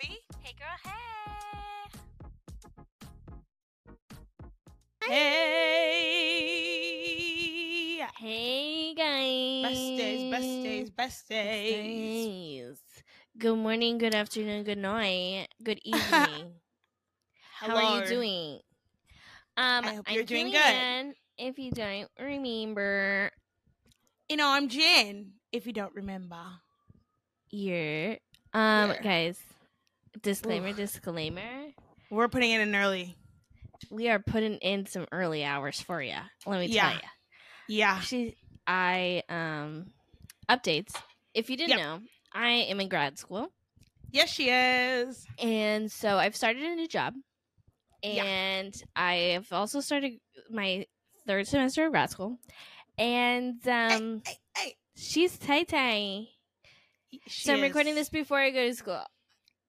Hey girl, hey. Hey. Hey guys. Best days, best days, best days. Good morning, good afternoon, good night, good evening. How are you doing? Um, I hope I'm you're doing Julianne. If you don't remember, You know, I'm Jen, if you don't remember. you're um Yeah. guys. Disclaimer, Oof. disclaimer. We're putting it in early. We are putting in some early hours for you. Let me Yeah. tell you. Yeah. She, I um, updates. If you didn't Yep. know, I am in grad school, Yes, she is. and so I've started a new job, Yeah. and I have also started my third semester of grad school, and um, Hey, hey. she's Tay Tay. She So I'm recording this before I go to school.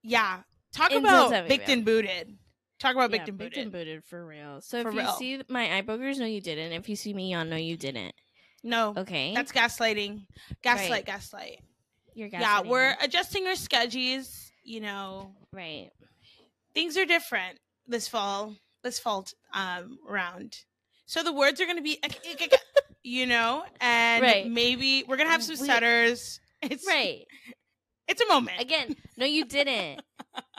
Yeah. Talk about Bicked yeah. and Booted. Talk about Yeah, and bigged Booted. and booted for real. So For if you real. see my eye boogers, no, you didn't. If you see me yawn, no, you didn't. No, Okay, that's gaslighting. Gaslight, Right. gaslight. you're Yeah, we're adjusting our schedules. You know, right. things are different this fall. This fall um round. So the words are going to be, you know, and Right. maybe we're gonna have some We- stutters. It's Right. It's a moment. Again, no, you didn't.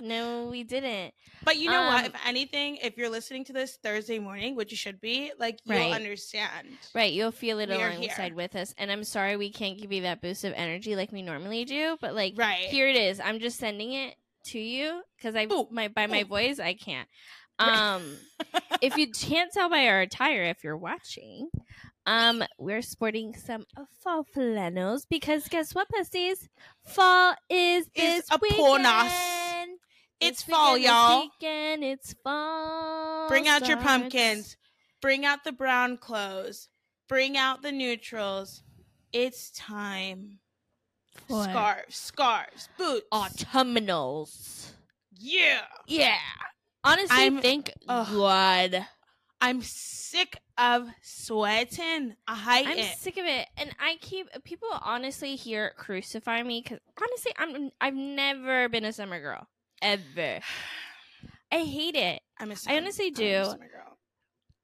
No, we didn't. But you know what? Um, If anything, if you're listening to this Thursday morning, which you should be, like you'll Right. understand. Right, you'll feel it We alongside with us. And I'm sorry we can't give you that boost of energy like we normally do, but like Right. here it is. I'm just sending it to you because I Ooh, my by my voice I can't. Um, if you can't tell by our attire, if you're watching, um, we're sporting some fall flannels because guess what, pussies? Fall is Is this upon us. It's fall, weekend, y'all. Weekend, it's fall. Bring out your pumpkins. Bring out the brown clothes. Bring out the neutrals. It's time. For Scarves, scarves, boots. autumnals. yeah. Yeah. Honestly, I'm- thank ugh. God. I'm sick of sweating. I hate I'm it. sick of it, and I keep people honestly here crucify me because honestly, I'm I've never been a summer girl ever. I hate it. I'm a I honestly do. summer girl.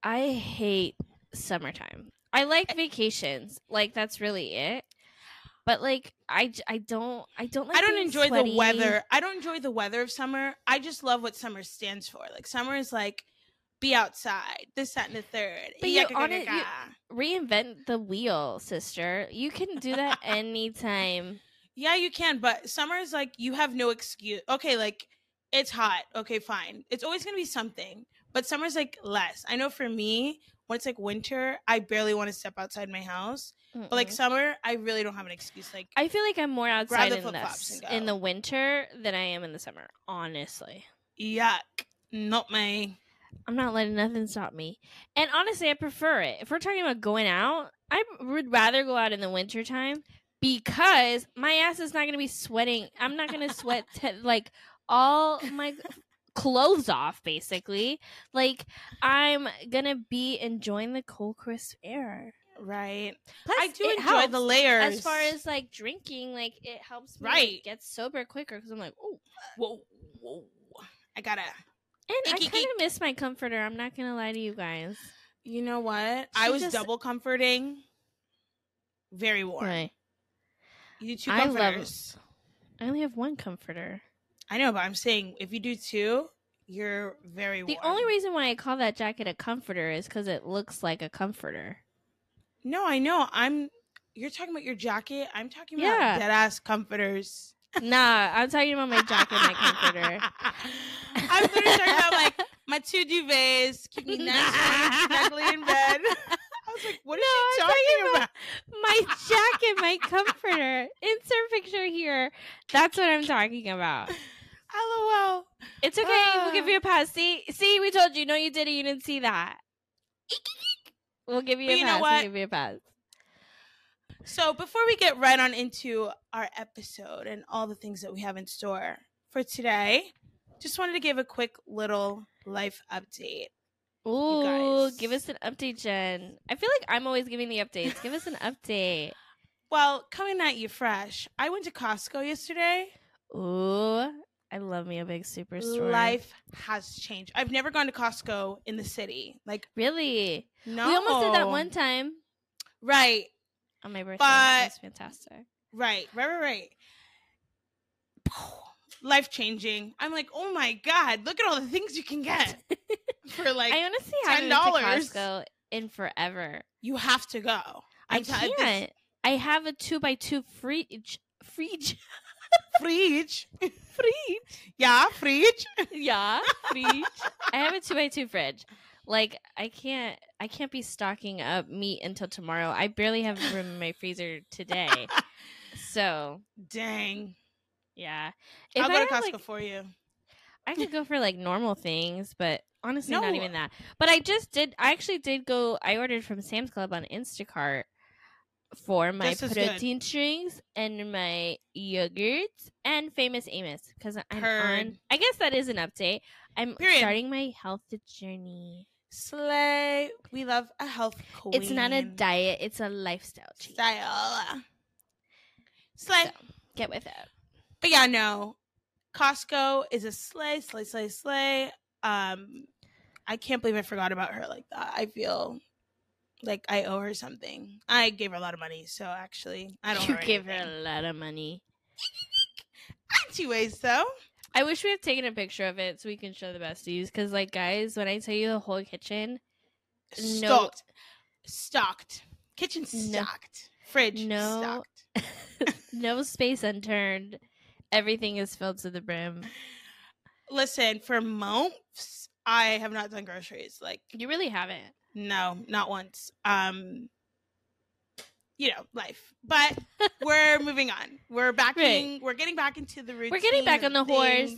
I hate summertime. I like vacations, like that's really it. But like, I, I don't I don't like I don't enjoy sweaty. the weather. I don't enjoy the weather of summer. I just love what summer stands for. Like summer is like be outside, this, that, and the third. But you on it- you- Reinvent the wheel, sister. You can do that anytime. Yeah, you can, but summer is like you have no excuse. Okay, like it's hot. Okay, fine. It's always gonna be something. But summer's like less. I know for me, when it's like winter, I barely want to step outside my house. But like summer, I really don't have an excuse. Like I feel like I'm more outside the in this in the winter than I am in the summer. Honestly, yuck, not my. I'm not letting nothing stop me. And honestly, I prefer it. If we're talking about going out, I would rather go out in the winter time because my ass is not going to be sweating. I'm not going to sweat t- like all my clothes off basically. Like I'm going to be enjoying the cold crisp air. Right. Plus, I do enjoy helps the layers. as far as like drinking, like it helps me Right. like, get sober quicker because I'm like, oh, whoa, whoa. I gotta. And I kind of miss my comforter. I'm not gonna lie to you guys. You know what? I was just- double comforting. Very warm. Right. You do two I love- comforters. I only have one comforter. I know, but I'm saying if you do two, you're very warm. The only reason why I call that jacket a comforter is because it looks like a comforter. No, I know. I'm. You're talking about your jacket. I'm talking about Yeah. dead ass comforters. Nah, I'm talking about my jacket, and my comforter. I'm literally talking about like my two duvets, keep me nice, and snugly in bed. I was like, what she I'm talking talking about? My jacket, my comforter. Insert picture here. That's what I'm talking about. LOL. It's okay. we'll give Ah. you a pass. See, see, we told you. No, you did it. You didn't see that. We'll give you But a you know what? We'll give you a pass. So before we get right on into our episode and all the things that we have in store for today, just wanted to give a quick little life update. Ooh, give us an update, Jen. I feel like I'm always giving the updates. give us an update. Well, coming at you fresh, I went to Costco yesterday. Ooh, I love me a big superstore. Life has changed. I've never gone to Costco in the city. Like Really? no, We almost did that one time Right, on my birthday. But- It was fantastic. right, right, right, right. Life changing. I'm like, oh my god, look at all the things you can get for like. I honestly haven't been to $10. Costco in forever. you have to go. I I'm t- this- can't. I have a two by two fridge. Fridge. Fridge. Fridge. Yeah, fridge. yeah, fridge. I have a two by two fridge. Like I can't. I can't be stocking up meat until tomorrow. I barely have room in my freezer today. So Dang. yeah, I'll go I to Costco like, for you. I could go for like normal things, but honestly, not even that. But I just did. I actually did go. I ordered from Sam's Club on Instacart for my is good. protein drinks and my yogurts and Famous Amos because I'm Heard. on. I guess that is an update. I'm Period. starting my health journey. Slay. We love a health queen. It's not a diet; it's a lifestyle change. style. Slay. So, get with it. But yeah, no. Costco is a slay, slay, slay, slay. Um, I can't believe I forgot about her like that. I feel like I owe her something. I gave her a lot of money, so actually, I don't. You owe gave her anything. a lot of money. Anyways, though, I wish we had taken a picture of it so we can show the besties. Because, like, guys, when I tell you the whole kitchen, No. stocked, stocked, kitchen No. stocked, fridge No. stocked. no space unturned. Everything is filled to the brim. Listen, for months, I have not done groceries. Like, You really haven't. no, not once. Um, you know, life. But we're moving on. We're backing. We're getting back into the routine. We're getting back on the horse.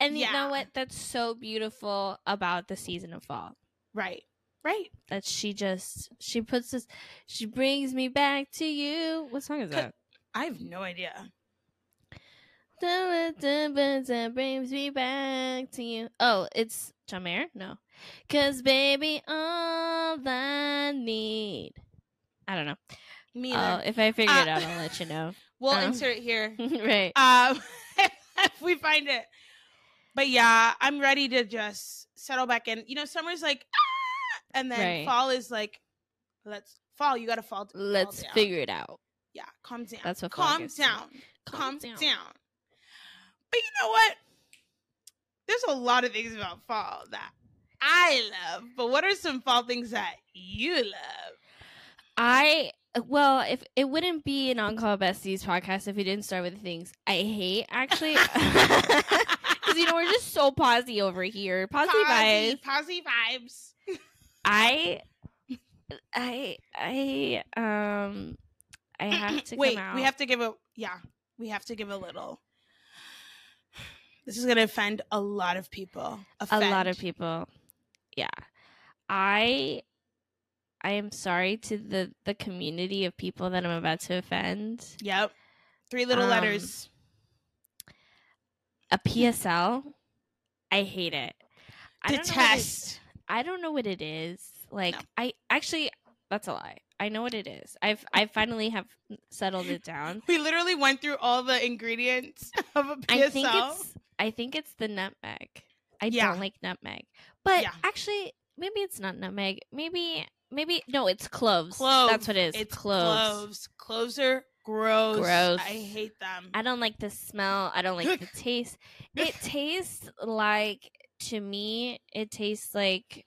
And you know what? That's so beautiful about the season of fall. Right. Right. That she just she puts this she brings me back to you. What song is that? I have no idea. Brings me back to you. Oh, it's Mayer? No. Cause baby, all I need. I don't know. Me Oh, if I figure it Uh, out, I'll let you know. we'll um, insert it here. right. Um, if we find it. But yeah, I'm ready to just settle back in. You know, summer's like, ah! and then Right. fall is like, let's fall. You got to fall. Let's figure it out. Yeah, calm down. That's what calm down. Calm Calm down. down. But you know what? There's a lot of things about fall that I love. But what are some fall things that you love? I well, if it wouldn't be an on call besties podcast if we didn't start with the things I hate, actually, because you know we're just so posy over here, posy vibes. Posy vibes. I, I, I, um, I have to Wait, come out. we have to give a yeah. We have to give a little. This is gonna offend a lot of people. a lot of people. Yeah, I, I am sorry to the the community of people that I'm about to offend. Yep. Three little Um, letters. A PSL, I hate it. I don't Detest. I don't know what it is. Like No. I actually that's a lie. I know what it is. I've I finally have settled it down. We literally went through all the ingredients of a PSL. I think it's I think it's the nutmeg. I Yeah. don't like nutmeg. But Yeah. actually maybe it's not nutmeg. Maybe maybe no, it's cloves. cloves. That's what it is. It's cloves. cloves. Cloves are gross. Gross. I hate them. I don't like the smell. I don't like the taste. It tastes like to me it tastes like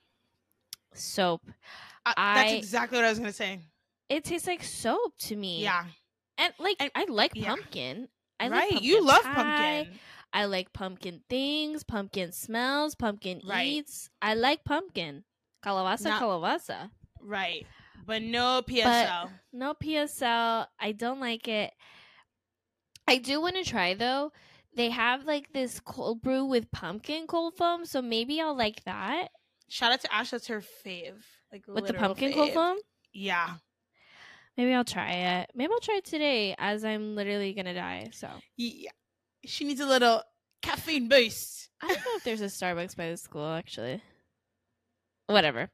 soap. Uh, that's I- exactly what I was gonna say. It tastes like soap to me. Yeah. And like And- I like yeah. pumpkin. I right. like you love pie. pumpkin. I like pumpkin things, pumpkin smells, pumpkin Right. eats. I like pumpkin. Calabaza, Not- calabaza. Right. But no PSL. No PSL. I don't like it. I do want to try though. They have like this cold brew with pumpkin cold foam, so maybe I'll like that Shout out to Ash. That's her fave. Like with the pumpkin cold foam. Yeah. Maybe I'll try it. Maybe I'll try it today as I'm literally gonna die. So Yeah. She needs a little caffeine boost. I don't know if there's a Starbucks by the school actually. Whatever.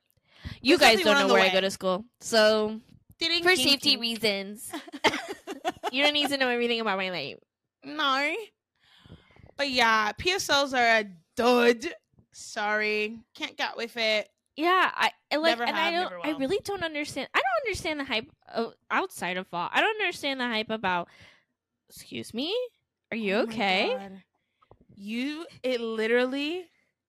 You There's guys don't know where I go to school, so Ding, for ding, safety ding. reasons, you don't need to know everything about my life. no. But yeah, PSLs are a dud. Sorry, can't get with it. Yeah, I like, Never and I don't. I really don't understand. I don't understand the hype of, outside of fall. I don't understand the hype about. Excuse me, are you Oh okay? You it literally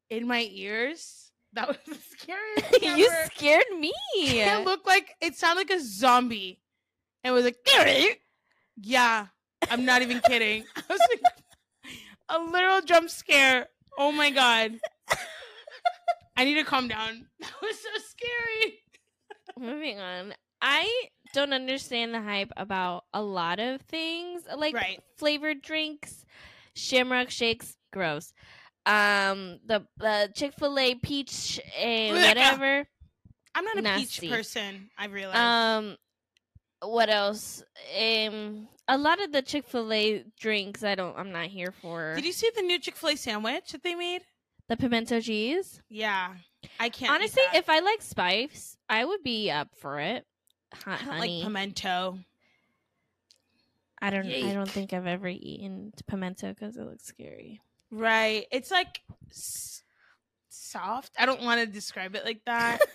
in my ears. That was the scariest. you ever. scared me. It looked like it sounded like a zombie. It was like, yeah, I'm not even kidding. I was like, a literal jump scare. Oh my god. I need to calm down. That was so scary. Moving on. I don't understand the hype about a lot of things, like Right. flavored drinks, shamrock shakes, gross. Um, the the Chick Fil A peach, Blech. whatever. I'm not a Nasty. peach person. I realize Um, what else? Um, a lot of the Chick Fil A drinks, I don't. I'm not here for. Did you see the new Chick Fil A sandwich that they made? the pimento cheese? Yeah, I can't. Honestly, if I like spice, I would be up for it. Hot honey. like pimento. I don't. I don't think I've ever eaten pimento because it looks scary. Right. It's like s- soft. I don't want to describe it like that.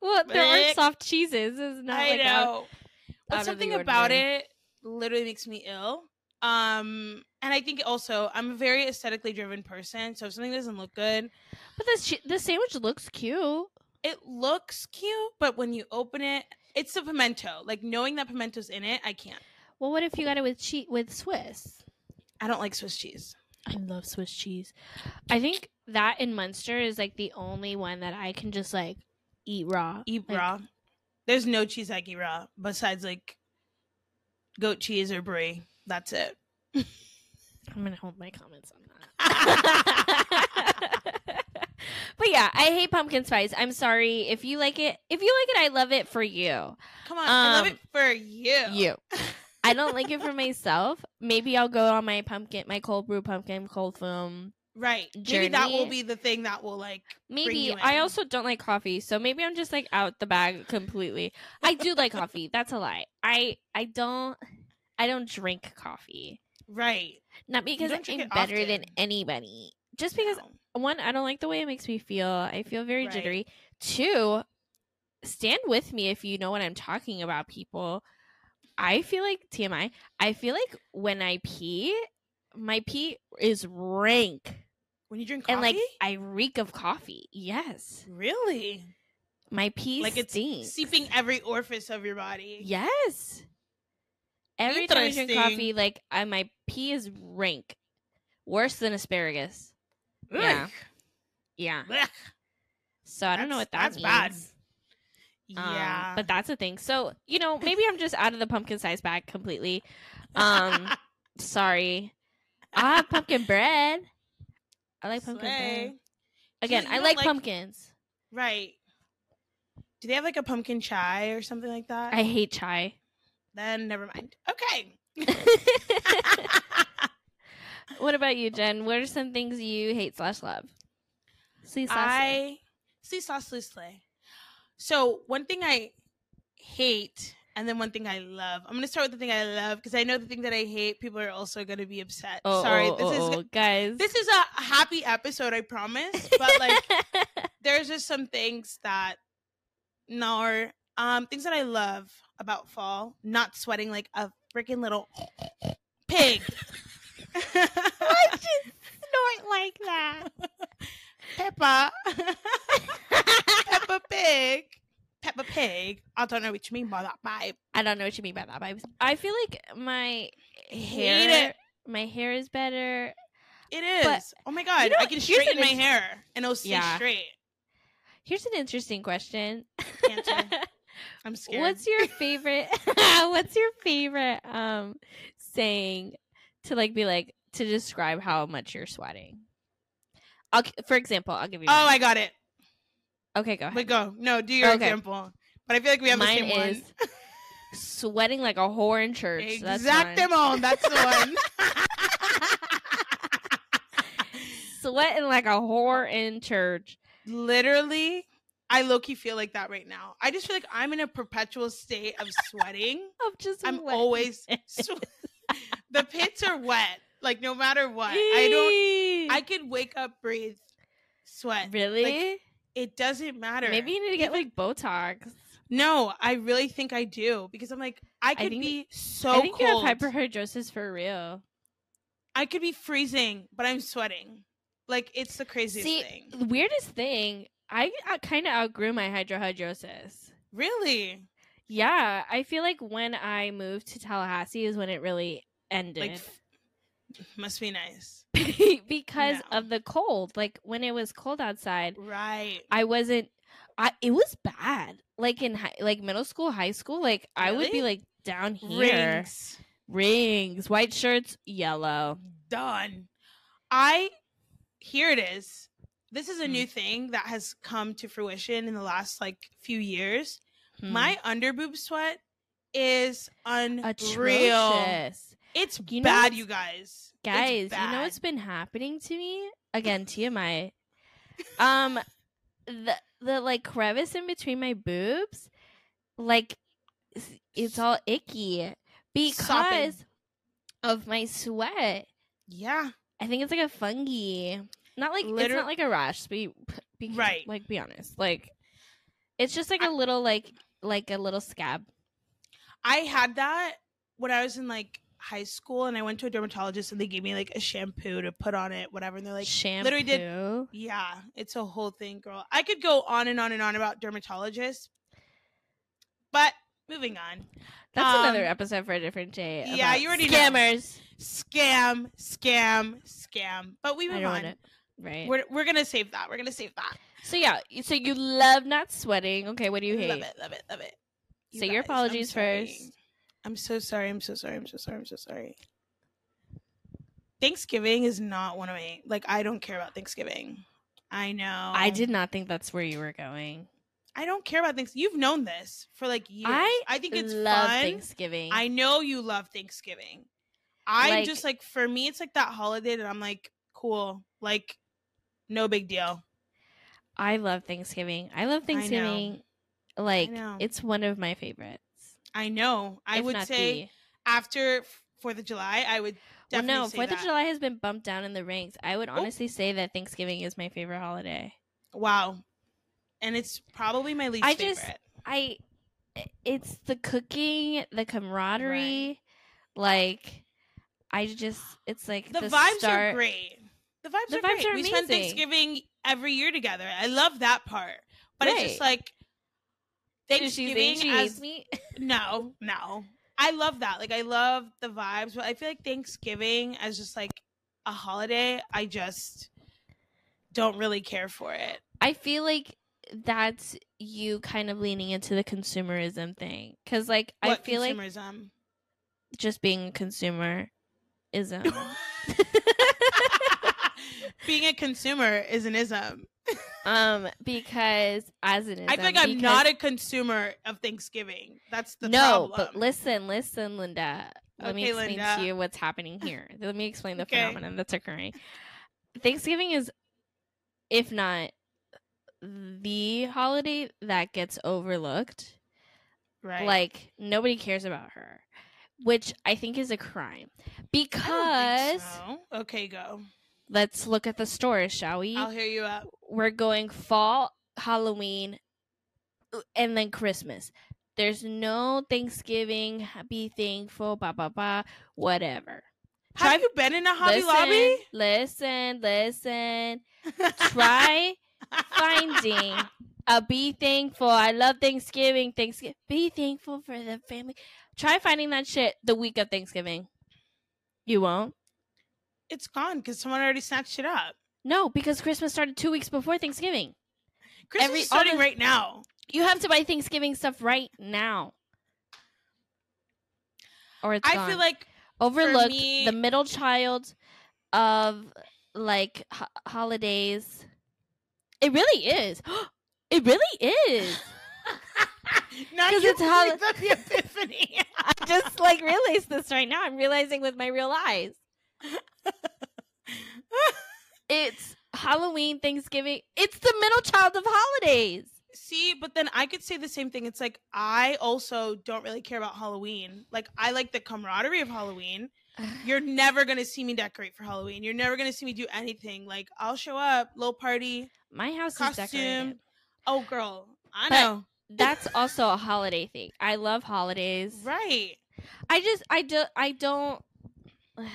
Well, there are soft cheeses. It's not I like know. out But something about it literally makes me ill. Um, and I think also I'm a very aesthetically driven person. So if something doesn't look good, but the the sandwich looks cute. it looks cute, but when you open it, it's a pimento. Like knowing that pimento's in it, I can't. Well, what if you got it with che- with Swiss? I don't like Swiss cheese. I love Swiss cheese. I think that in Munster is like the only one that I can just like eat raw. Eat Like, raw. There's no cheese I can eat raw besides like goat cheese or brie. That's it. I'm gonna hold my comments on that. but yeah, I hate pumpkin spice. I'm sorry if you like it. If you like it, I love it for you. Come on, I love Um, it for you. You. I don't like it for myself. Maybe I'll go on my pumpkin, my cold brew pumpkin cold foam. Right. Maybe that will be the thing that will like Maybe I also don't like coffee, so maybe I'm just like out the bag completely. I do like coffee. That's a lie. I I don't I don't drink coffee. right. Not because I'm better than anybody. Just because No. one, I don't like the way it makes me feel. I feel very Right. jittery. Two, stand with me if you know what I'm talking about, people. I feel like TMI. I feel like when I pee, my pee is rank, when you drink coffee, and like I reek of coffee. Yes, really, my pee like it's stinks. seeping every orifice of your body. Yes. Every time I drink coffee, like I, my pee is rank, worse than asparagus. Ugh. Yeah. Yeah. So I don't know what that that's means. bad. Um, Yeah, but that's the thing. So you know, maybe I'm just out of the pumpkin size bag completely. Um, sorry. I have pumpkin bread. I like pumpkin Slay. bread. Again, you I like, like- pumpkins. right. Do they have like a pumpkin chai or something like that? I hate chai. then never mind. Okay. what about you, Jen? What are some things you hate slash love? See, I see sauce slay. So one thing I hate, and then one thing I love. I'm gonna start with the thing I love because I know the thing that I hate. People are also gonna be upset. oh, Sorry, oh, this oh, is oh, guys. this is a happy episode. I promise. But like, there's just some things that no, um, things that I love about fall. Not sweating like a freaking little pig. Why'd you snort like that? Peppa. Peppa Pig. Peppa Pig. I don't know what you mean by that, babe. I don't know what you mean by that, vibes. I feel like my hair, my hair is better. It is. But, oh my god. know, I can straighten my int- hair and it'll stay Yeah. straight. Here's an interesting question. I'm scared. What's your favorite? what's your favorite um saying to like be like to describe how much you're sweating? I'll, for example, I'll give you. Oh, mine. I got it. okay, go ahead. But go. No, do your Okay. example. But I feel like we have Mine the same is sweating like a whore in church. one. That's. That's the one. Sweating like a whore in church. Literally, I low key feel like that right now. I just feel like I'm in a perpetual state of sweating. Of just I'm wet. always swe- the pits are wet. Like no matter what, I don't. I could wake up, breathe, sweat. really. Like, it doesn't matter. Maybe you need to get like Botox. No, I really think I do because I'm like I could think- be so I think cold. you have hyperhidrosis for real. I could be freezing, but I'm sweating. Like it's the craziest See, thing. the weirdest thing, I, I kind of outgrew my hydrohidrosis. Really? Yeah, I feel like when I moved to Tallahassee is when it really ended. Like must be nice. because No. of the cold. Like when it was cold outside, Right. I wasn't. I it was bad. Like in high, like middle school, high school, like I would be like down here, Rings. rings, white shirts, yellow. Done. I here it is. This is a Hmm. new thing that has come to fruition in the last like few years. Hmm. My underboob sweat is unreal. atrocious. It's You know bad, you guys. Guys, you know what's been happening to me? Again, TMI. Um the the like crevice in between my boobs, like it's all icky because Sopping. of my sweat. Yeah. I think it's like a fungi. Not like it's not like a rash. Be, be Right. Like be honest. Like it's just like a little like like a little scab. I had that when I was in like high school and I went to a dermatologist and they gave me like a shampoo to put on it, whatever. And they're like, Shampoo. literally did- yeah, it's a whole thing, girl. I could go on and on and on about dermatologists. But moving on. That's Um, another episode for a different day. yeah, you already know. scammers. Scam, scam, scam. But we move on. Right. We're, we're gonna save that. We're gonna save that. so yeah, so you love not sweating. Okay, what do you hate? Love it, love it, love it. You Say your guys, I'm apologies first. I'm so sorry. I'm so sorry. I'm so sorry. I'm so sorry. Thanksgiving is not one of my like. I don't care about Thanksgiving. I know. I did not think that's where you were going. I don't care about things. You've known this for like years. I I think it's love fun. Thanksgiving. I know you love Thanksgiving. I'm Like- just like for me, it's like that holiday that I'm like cool, like no big deal. I love Thanksgiving. I love. Thanksgiving. Like know. it's one of my favorites. I know. I would say the- after Fourth of July, I would definitely Well, no, Fourth of. July has been bumped down in the ranks. I would Oh. honestly say that Thanksgiving is my favorite holiday. Wow, and it's probably my least I just- favorite. I, it's the cooking, the camaraderie, like, I just, it's like the, the, vibes start. are great. The vibes The are vibes great. are we spend. Thanksgiving every year together. I love that part. But it's just like Thanksgiving think she as me? no, no. I love that. Like I love the vibes, but I feel like Thanksgiving as just like a holiday, I just don't really care for it. I feel like that's you kind of leaning into the consumerism thing, because like I What feel like consumerism? just being a consumer consumerism. Being a consumer is an ism. Um, because as an I think I'm not a consumer of Thanksgiving. That's the no, problem. but listen, listen, Linda. Let me explain Linda. to you what's happening here. Let me explain the Okay. phenomenon that's occurring. Thanksgiving is, if not the holiday that gets overlooked, right. like nobody cares about her, which I think is a crime. Because so. okay, go. Let's look at the stores, shall we? I'll hear you out. we're going fall, Halloween, and then Christmas. There's no Thanksgiving, be thankful, blah blah blah, whatever. Have Try- you been in a Hobby listen, Lobby? Listen, listen. Try finding a be thankful. I love Thanksgiving. Thanksgiving. Be thankful for the family. Try finding that shit the week of Thanksgiving. You won't. It's gone because someone already snatched it up. No, because Christmas started two weeks before Thanksgiving. Christmas Every- is starting the- right now. You have to buy Thanksgiving stuff right now. Or it's I gone. feel like overlooked me- the middle child of like ho- holidays. It really is. it really is. now 'Cause you it's hol- the epiphany. I just like realized this right now. I'm realizing with my real eyes. It's Halloween, Thanksgiving. It's the middle child of holidays. See, but then I could say the same thing. It's like I also don't really care about Halloween. Like I like the camaraderie of Halloween. You're never gonna see me decorate for Halloween. You're never gonna see me do anything. Like I'll show up, little party, My house is decorated. Oh, girl, I But- know, That's also a holiday thing. I love holidays. right? I just I do I don't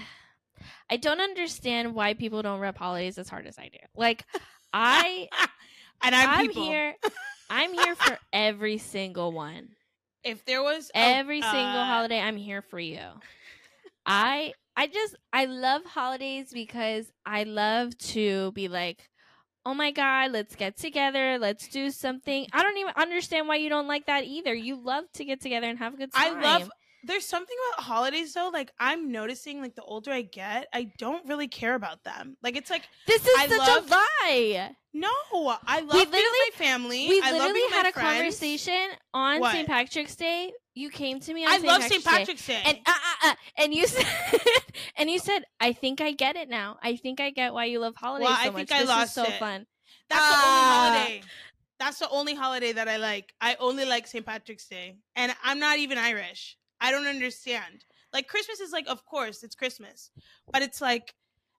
I don't understand why people don't rep holidays as hard as I do. Like I and I'm, I'm here I'm here for every single one. If there was a- Every single uh, holiday I'm here for you. I I just I love holidays because I love to be like Oh my god, let's get together. Let's do something. I don't even understand why you don't like that either. You love to get together and have a good time. I love. There's something about holidays though. Like I'm noticing, like the older I get, I don't really care about them. Like it's like This is I such love- a lie. no, I love literally- my family. We literally had a friends. conversation on What? St. Patrick's Day. You came to me on I St. love Patrick's St. Patrick's Day. and uh, uh, uh, and you said and you said I think I get it now. I think I get why you love holidays Well, so I much. think I this lost is so it. fun. That's Ah. the only holiday. That's the only holiday that I like. I only like St. Patrick's Day, and I'm not even Irish. I don't understand. Like Christmas is like, of course, it's Christmas, but it's like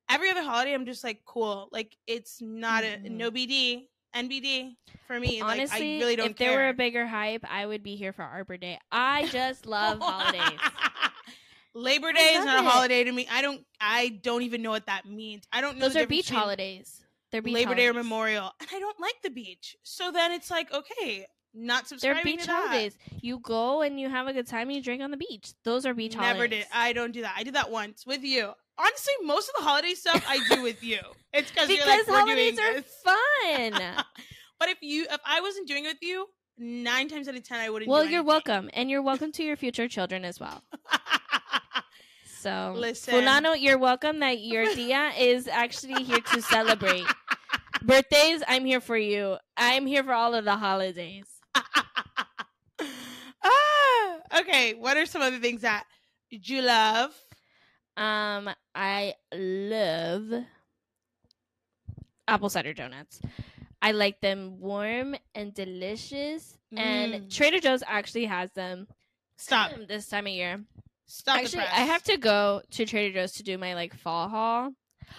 every other holiday. I'm just like, cool. Like it's not a Mhm. no BD, NBD for me. like Honestly, I really don't care. if there were a bigger hype, I would be here for Arbor Day. I just love holidays. Labor Day is not a holiday to me. I don't. I don't even know what that means. I don't know. Those are beach holidays. They're beach Labor Day or. Memorial, and I don't like the beach. So then it's like, okay, not subscribing They're beach holidays. You go and you have a good time and you drink on the beach. Those are beach Never holidays. Never did. I don't do that. I did that once with you. Honestly, most of the holiday stuff I do with you. It's because you're like, we're holidays doing are this. fun. but if you, if I wasn't doing it with you, nine times out of ten, I wouldn't. well, you're welcome, and you're welcome to your future children as well. So, Listen. Fulano, you're welcome. That your dia is actually here to celebrate birthdays. I'm here for you. I'm here for all of the holidays. ah, okay. What are some other things that you love? Um, I love apple cider donuts. I like them warm and delicious. And Mm. Trader Joe's actually has them Stop. this time of year. Stop. actually. I have to go to Trader Joe's to do my like fall haul.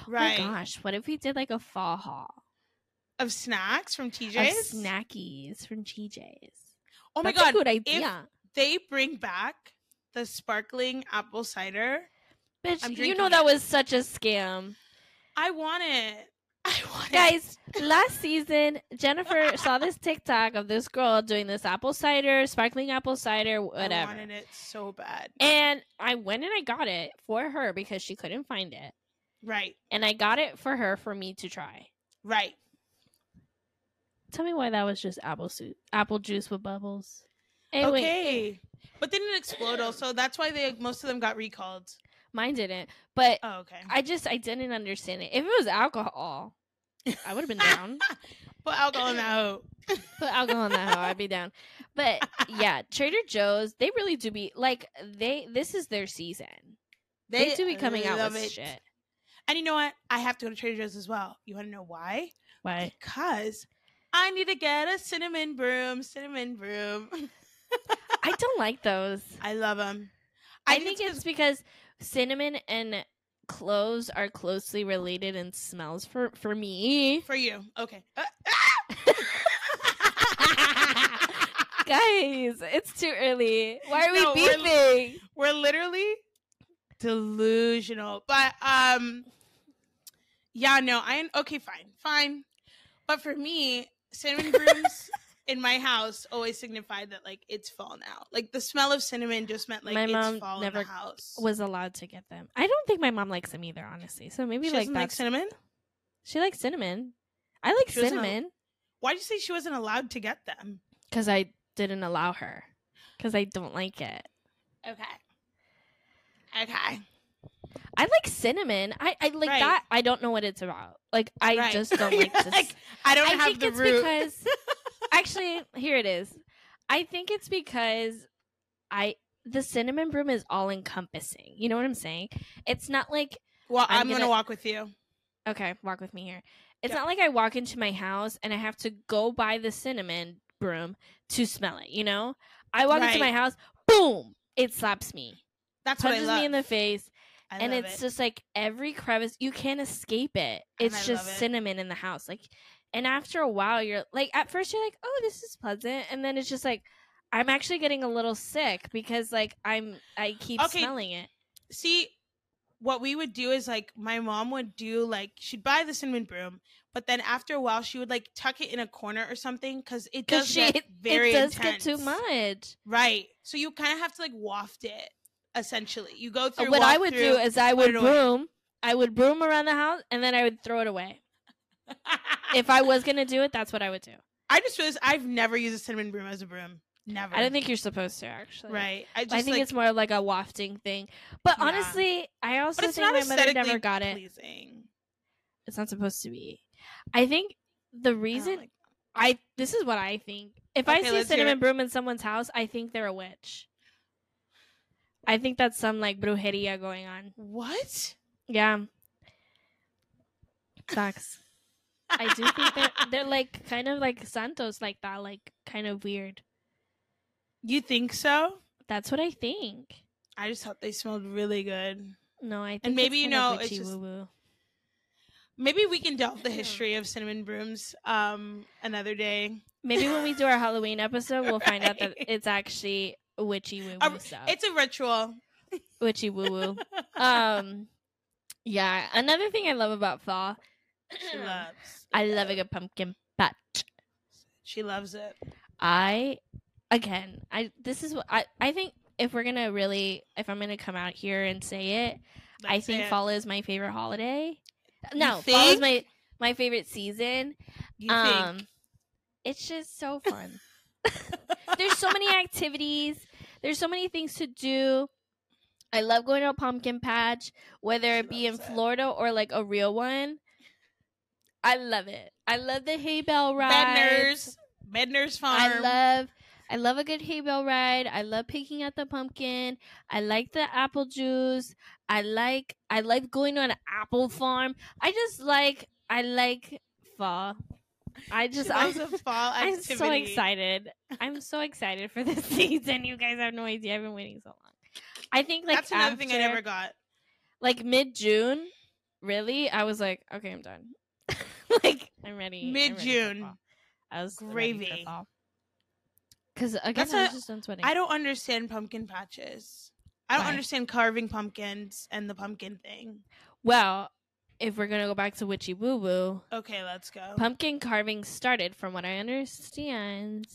right Oh my gosh, what if we did like a fall haul of snacks from of TJ's. snackies from TJ's? oh my That's god, good idea. they bring back the sparkling apple cider. Bitch, you know that it. was such a scam. I want it. I want it. Guys, last season, Jennifer saw this TikTok of this girl doing this apple cider, sparkling apple cider, whatever. I wanted it so bad. And I went and I got it for her because she couldn't find it. Right, And I got it for her for me to try. right. Tell me why that was just apple soup, apple juice with bubbles. Hey, wait, okay, but they didn't explode? Also, that's why they most of them got recalled. mine didn't. But Oh, okay. I just I didn't understand it. If it was alcohol, I would have been down. Put alcohol in that hoe. Put alcohol in that hoe, I'd be down. But yeah, Trader Joe's, they really do be like they. This is their season. They, do be coming out with it. shit. And you know what? I have to go to Trader Joe's as well. You want to know why? Why? Because I need to get a cinnamon broom. Cinnamon broom. I don't like those. I love them. I, think it's because cinnamon and cloves are closely related in smells for for me. for you. Okay. Uh, Guys, it's too early. Why are we No, we're- We're literally delusional. But um yeah, no, I am okay, fine. Fine. But for me, cinnamon brooms in my house always signified that like it's fall now. Like the smell of cinnamon just meant like My it's mom fall never in the house. Was allowed to get them. I don't think my mom likes them either, honestly. So maybe she like doesn't like cinnamon? she likes cinnamon. I like She cinnamon Why'd you say she wasn't allowed to get them? because I didn't allow her because I don't like it. Okay. Okay. I like cinnamon. I, I like Right. that. I don't know what it's about. Like I Right. just don't like this. like, I don't I have think the it's root. because actually here it is. I think it's because I the cinnamon broom is all encompassing. You know what I'm saying? It's not like well, I'm I'm, gonna, gonna- walk with you. okay, walk with me here. It's Yeah. not like I walk into my house and I have to go buy the cinnamon broom to smell it. You know, I walk into my house, boom, it slaps me, That's what I punches love. me in the face, I and it's it. just like every crevice you can't escape it. It's just it. cinnamon in the house, like. And after a while, you're like, at first you're like, oh, this is pleasant, and then it's just like, I'm actually getting a little sick because like I'm I keep Okay. smelling it. see what we would do is like my mom would do like she'd buy the cinnamon broom but then after a while she would like tuck it in a corner or something because it does she get very it does intense. get too much. right so you kind of have to like waft it essentially you go through what I would through, do is I would broom. I would broom around the house and then I would throw it away. If I was gonna do it, that's what I would do. i just realized i've never used a cinnamon broom as a broom never I don't think you're supposed to actually. right i just I think like, it's more like a wafting thing. But Yeah. honestly, I also but it's think not my mother never got it. pleasing It's not supposed to be. I think the I reason like- I this is what I think. If I see a cinnamon broom in someone's house, I think they're a witch. I think that's some like brujeria going on. what Yeah. Sucks. I do think they're they're like kind of like Santos like that, like kind of weird. you think so That's what I think. i just thought they smelled really good No, I think And maybe, you know, it's just- Maybe we can delve the history of cinnamon brooms um another day. Maybe when we do our Halloween episode, we'll find out that it's actually witchy woo woo stuff. It's a ritual. witchy woo woo. Um, yeah. Another thing I love about fall, she loves. I love a good pumpkin patch. She loves it. I again, I this is what I I think if we're gonna really if I'm gonna come out here and say it, I think it. fall is my favorite holiday. No, fall is my my favorite season. You um, think? it's just so fun. There's so many activities. There's so many things to do. I love going to a pumpkin patch, whether it be in it. Florida or like a real one. I love it. I love the hay bell ride. Bedners, Bedners Farm. I love I love a good hay bell ride. I love picking out the pumpkin. I like the apple juice. I like I like going to an apple farm. I just like I like fall. I just I, loves a fall I'm so excited. I'm so excited for this season. You guys have no idea. I've been waiting so long. I think like That's another thing I never got. like mid June, really, I was like, okay, I'm done. like I'm ready. I'm ready for Mid-June. fall. I was Gravy. Because again, That's I was a- just done sweating. I don't understand pumpkin patches. I don't Why? understand carving pumpkins and the pumpkin thing. Well, if we're gonna go back to witchy woo woo, Okay, let's go. pumpkin carving started, from what I understand.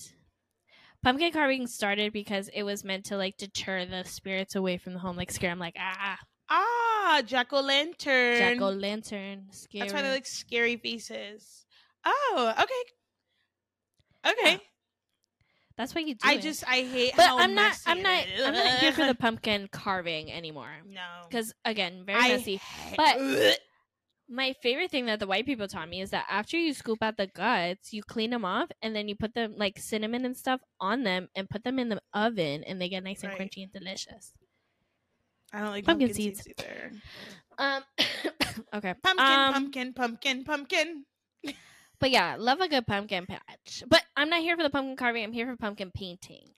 Pumpkin carving started because it was meant to like deter the spirits away from the home, like scare them, like ah, ah, jack o' lantern. jack o' lantern, scary. That's why they like scary faces. Oh, okay. Okay. Yeah. That's why you do I it. just I hate but how I'm not. messy I'm it not. is. I'm not here for the pumpkin carving anymore. no. Because again, very I messy. but-. My favorite thing that the white people taught me is that after you scoop out the guts, you clean them off and then you put them like cinnamon and stuff on them and put them in the oven and they get nice and crunchy and delicious. I don't like Pumpkin pumpkin, seeds. seeds. either. Um okay. Pumpkin, Um, pumpkin, pumpkin, pumpkin. But yeah, love a good pumpkin patch. But I'm not here for the pumpkin carving, I'm here for pumpkin painting.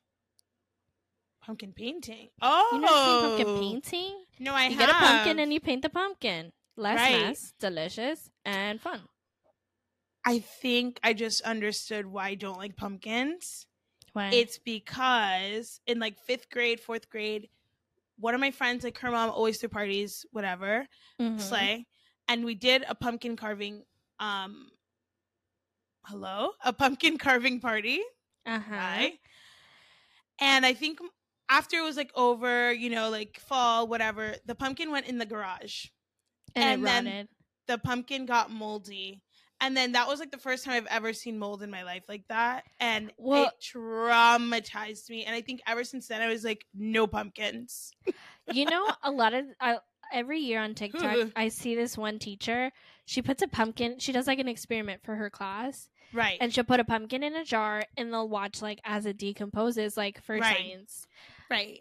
Pumpkin painting. Oh, You never seen pumpkin painting? No, I you have. get a pumpkin and you paint the pumpkin. Less Right. mess, delicious, and fun. I think I just understood why I don't like pumpkins. Why? It's because in like fifth grade, fourth grade, one of my friends, like her mom, always threw parties, whatever, Mhm. slay, and we did a pumpkin carving. Um, hello, a pumpkin carving party. Uh-huh. Right? And I think after it was like over, you know, like fall, whatever, the pumpkin went in the garage. And, And then- rotted. The pumpkin got moldy. And then that was like the first time I've ever seen mold in my life like that. And Well- it traumatized me. And I think ever since then, I was like, no pumpkins. you know a lot of I, every year on tiktok i see this one teacher she puts a pumpkin she does like an experiment for her class Right. and she'll put a pumpkin in a jar and they'll watch like as it decomposes like for Right. science right.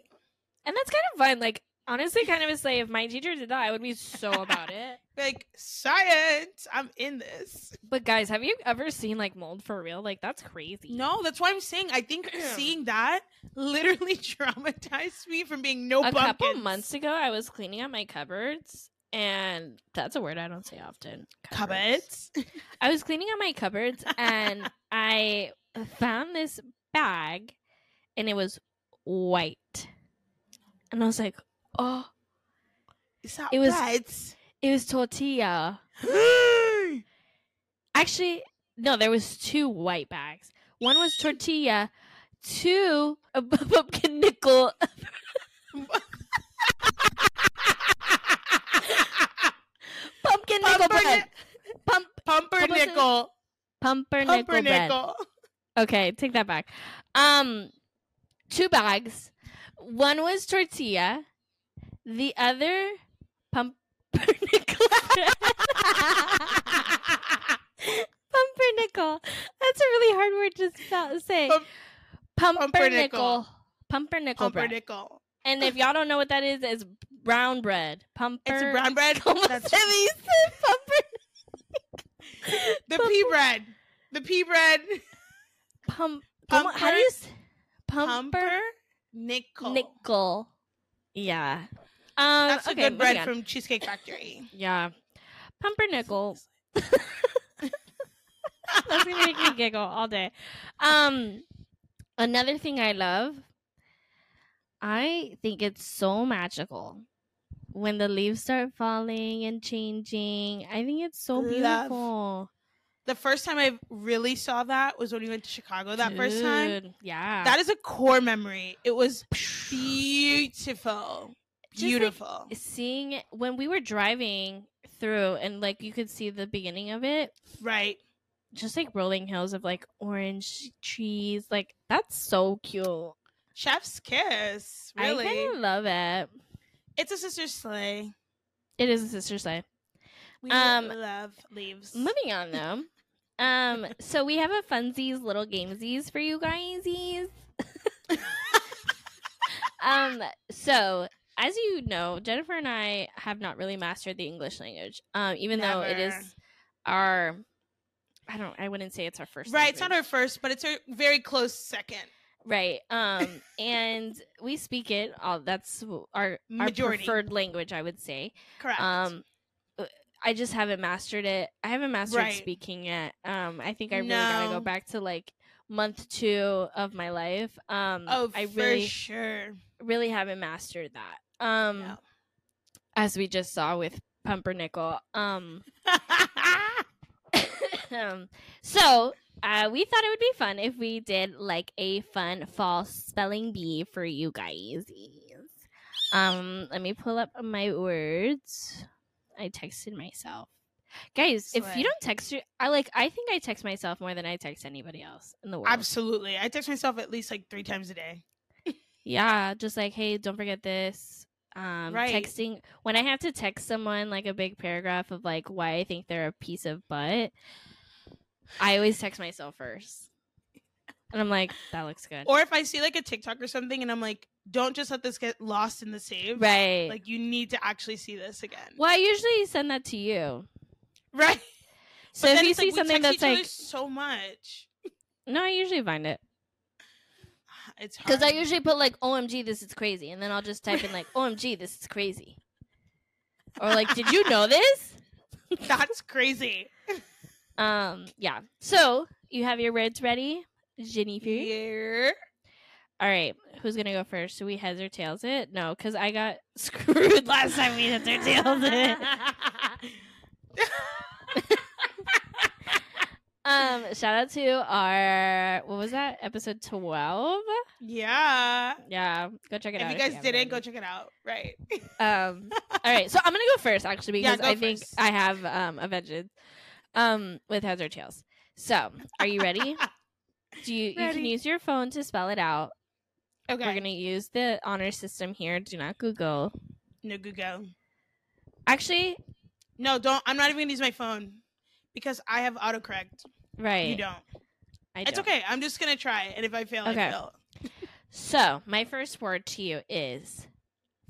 and that's kind of fun like honestly kind of a slave. If my teacher did that, I would be so about it. Like science, I'm in this. But guys, have you ever seen like mold for real? Like that's crazy. No, that's why I'm saying. I think seeing that literally traumatized me from being no a pumpkins. couple months ago, I was cleaning out my cupboards, and that's a word I don't say often. Cupboards. I was cleaning out my cupboards, and I found this bag, and it was white, and I was like, "Oh, Is that It was- right? it was tortilla." Actually, no, there was two white bags. One was tortilla, two a pumpkin nickel. Pumpkin nickel bread. Pump Pumpernickel. pumpernickel bread. Pumpernickel. Okay, take that back. Um, two bags. One was tortilla. The other pumpernickel pumpernickel. That's a really hard word to spell, say. Pum- Pumpernickel. Pumpernickel bread. Pumpernickel. And if y'all don't know what that is, it's brown bread. Pumper. It's brown bread. That's se dice pumper? the pea bread. The pea bread. Pump. como- how do you? s- Pumper. Pumpernickel. Nickel. Yeah. Um, That's okay, a good bread on. from Cheesecake Factory. Yeah. Pumpernickel. That's gonna make me giggle all day. Um, another thing I love, I think it's so magical when the leaves start falling and changing. I think it's so Love. beautiful. The first time I really saw that was when we went to Chicago that first time. Yeah. That is a core memory. It was beautiful. Just, like, Beautiful. seeing when we were driving through and like you could see the beginning of it right. just like rolling hills of like orange trees like that's so cute Chef's kiss. Really. i kind of love it it's a sister slay. it is a sister slay We Um, love leaves. moving on though um so we have a funsies little gamesies for you guys um so as you know jennifer and i have not really mastered the english language um even though it is our i don't i wouldn't say it's our first Right. It's not our first, but it's a very close second. right um and we speak it all that's our our Majority. preferred language i would say Correct. um uh, i just haven't mastered it i haven't mastered Right. speaking it um i think i really gotta go back to like month two of my life um oh, i for really sure. really haven't mastered that um No. as we just saw with pumpernickel um um, so uh, we thought it would be fun if we did like a fun fall spelling bee for you guys. Um, let me pull up my words. I texted myself, guys. If you don't text, you, I like. I think I text myself more than I text anybody else in the world. Absolutely. I text myself at least like three times a day. Yeah, just like, hey, don't forget this. Um, Right. texting when I have to text someone like a big paragraph of like why I think they're a piece of butt. I always text myself first, and I'm like, that looks good, Or if I see like a TikTok or something and I'm like, don't just let this get lost in the save. right? Like you need to actually see this again. well, I usually send that to you. Right. So if you see like, something that's like, so much. no, I usually find it It's because I usually put like, OMG, this is crazy, and then I'll just type in like, OMG, this is crazy, or like, did you know this? That's crazy. Um, yeah. So you have your words ready, Jennifer. Yeah. All right, who's gonna go first? Do we heads or tails it? No, because I got screwed last time we heads or tails it. Um, shout out to our what was that episode twelve? yeah. Yeah, go check it If out. you guys haven't didn't, go check it out. Right. Um, all right, so I'm gonna go first actually because go I think. I have um a vengeance um with heads or tails. So, are you ready? Do you you can use your phone to spell it out? okay. We're gonna use the honor system here. Do not Google. No, go go. Actually, No, don't. I'm not even gonna use my phone because I have autocorrect. right. You don't. I It's don't. okay. I'm just gonna try it, and if I fail, Okay. I fail. So, my first word to you is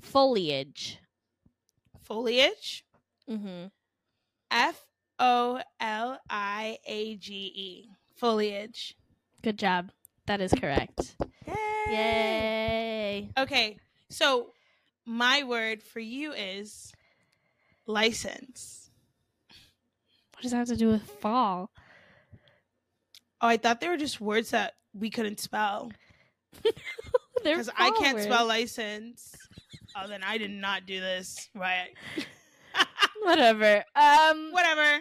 Foliage. Foliage. Mm-hmm. F O L I A G E. Foliage. Good job. That is correct. Yay. Yay. Okay, so my word for you is license. Does that have to do with fall? Oh, I thought they were just words that we couldn't spell because I can't fall spell license. Oh, then I did not do this right. Whatever. Um. Whatever.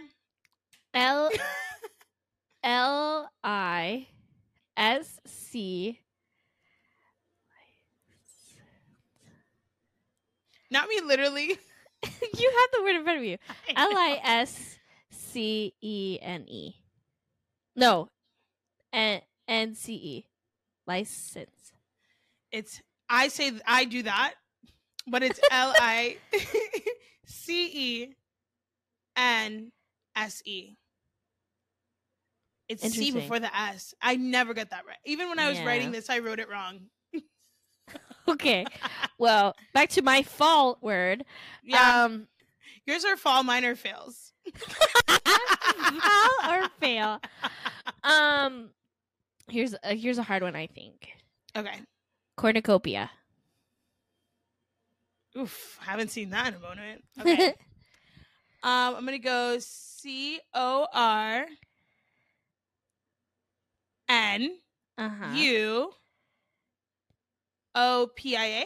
L L I S C. Not me, literally. you have the word in front of you. L I S C E N E. No. N N C E. License. It's I say I do that, but it's L I C E N S E. It's C before the S. I never get that right. Even when I was writing this, I wrote it wrong. Okay. well, back to my fall word. Yeah, Um yours are fall minor fails. Fall or fail. Um here's a, here's a hard one I think. Okay. Cornucopia. Oof, haven't seen that in a moment. Okay. um, I'm gonna go C O R N. U O P I A.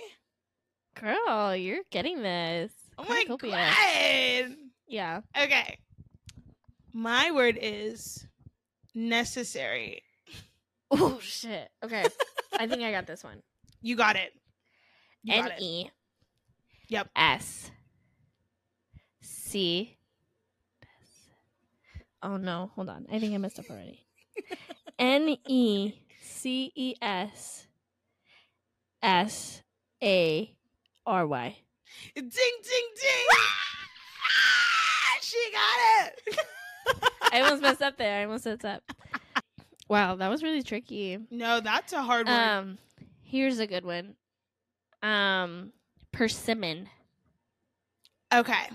Girl, you're getting this. Oh my Cornucopia. god. Yeah. Okay. My word is necessary. Oh shit. Okay. I think I got this one. You got it. You N got it. E. Yep. S. C. Oh no, hold on. I think I messed up already. N E C E S S A R Y. Ding ding ding. She got it. I almost messed up there. I almost messed up. Wow, that was really tricky. no, that's a hard one. Um, here's a good one. Um, persimmon. okay.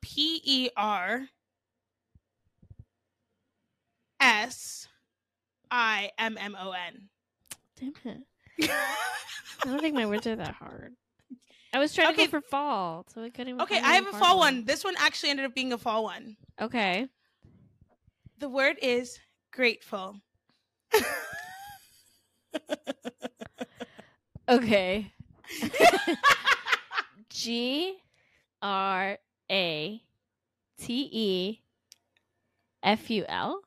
P E R S I M M O N. Damn it. I don't think my words are that hard. I was trying Okay. to go for fall, so I couldn't. Okay, I have a fall one. This one actually ended up being a fall one. Okay. The word is grateful. Okay. G R A T E F U L.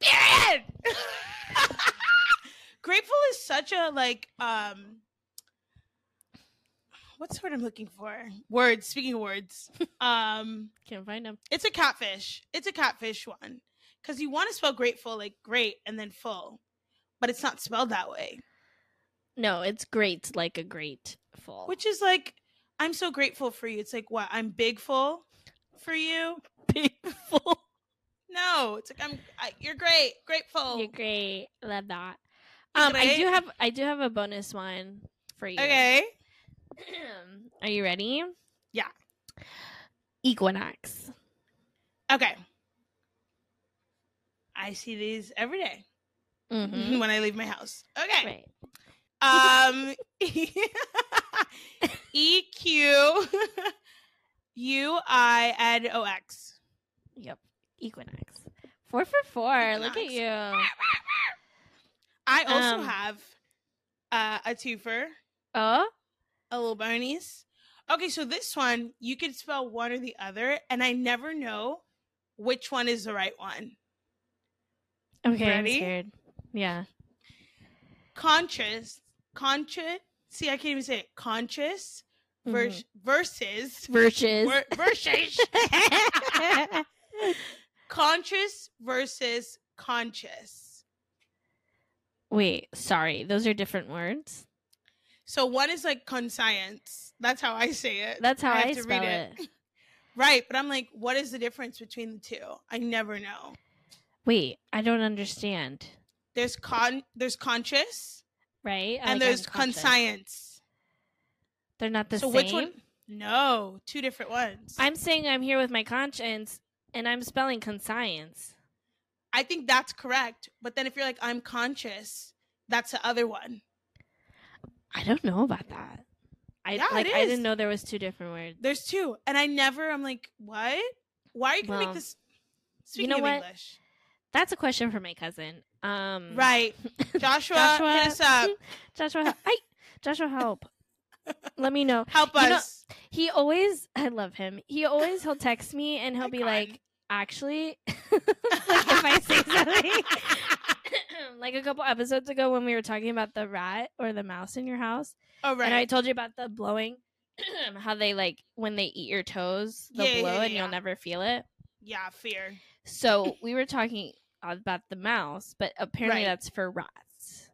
Period. grateful is such a like um what's the word I'm looking for? Words, speaking of words. um Can't find them. it's a catfish. It's a catfish one. Cause you want to spell grateful like great and then full. But it's not spelled that way. No, it's great, like a great fall. Which is like I'm so grateful for you. It's like what? I'm big full for you? big full. No, it's like I'm I, you're great. Grateful. You're great. Love that. Um, I do have I do have a bonus one for you. Okay. Are you ready? Yeah. Equinox. Okay. I see these every day Mm-hmm. when I leave my house. Okay. Right. Um E Q U I N O X. Yep. Equinox. Four for four. Look at you. I also Um, have uh, a twofer, Oh. A little bonies. Okay, so this one you could spell one or the other, and I never know which one is the right one. Okay. Ready? I'm scared. Yeah. Conscious, conscious. See, I can't even say it. Conscious vers- mm-hmm. versus Virtues. Ver- versus conscious versus conscious. Wait. Sorry. Those are different words. So one is like conscience. That's how I say it. That's how I, have to spell read it. it. Right, but I'm like, what is the difference between the two? I never know. Wait. I don't understand. There's con, there's conscious, Right. and Like, there's unconscious. conscience. They're not the so same. which one? No, two different ones. I'm saying I'm here with my conscience, and I'm spelling conscience. I think that's correct. But then if you're like, I'm conscious, that's the other one. I don't know about that. I Yeah, it like. I didn't know there was two different words. There's two. And I never, I'm like, what? Why are you to Well, make this? Speaking know of what? English. That's a question for my cousin. Um, Right. Joshua, Joshua, hit us up. Joshua, help. I, Joshua, help. Let me know. Help You know- us. He always, I love him. He always, he'll text me and he'll be crying. like, actually, like if I say something, like a couple episodes ago when we were talking about the rat or the mouse in your house, oh, right. and I told you about the blowing, how they like when they eat your toes, they'll Yeah, blow yeah, and you'll never feel it. yeah, fear. So we were talking about the mouse, but apparently Right. that's for rats.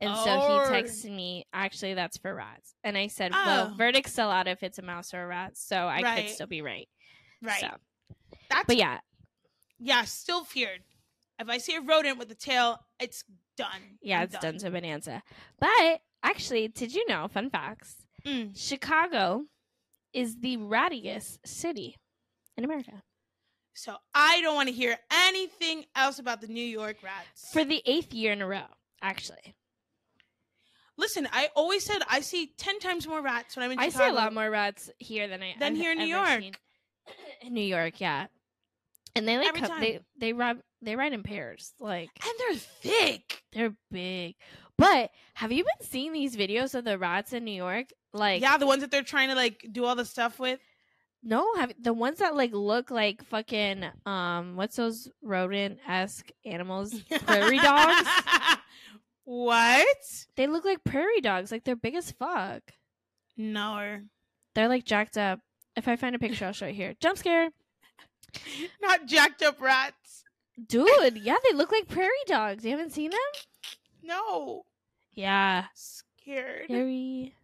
And so Oh. he texted me, actually, that's for rats. And I said, Oh. well, verdict's still out if it's a mouse or a rat. So I Right. could still be right. Right. So, That's, but yeah, yeah, still feared. If I see a rodent with a tail, it's done. yeah, I'm it's done to bonanza. But actually, did you know, fun facts, Mm. Chicago is the rattiest city in America. So I don't want to hear anything else about the New York rats. For the eighth year in a row, actually. Listen, I always said I see ten times more rats when I'm in I Chicago. I see a lot more rats here than I Than I've here in New York. In New York, yeah. And they like they they ride they ride in pairs. Like and they're thick. they're big. But have you been seeing these videos of the rats in New York? Like yeah, the ones that they're trying to like do all the stuff with. no, have the ones that like look like fucking um what's those rodent esque animals? Prairie dogs? what? They look like prairie dogs. Like they're big as fuck. No, They're like jacked up. If I find a picture, I'll show it here. Jump scare. not jacked up rats. Dude, yeah, they look like prairie dogs. You haven't seen them? No, Yeah. scared. Very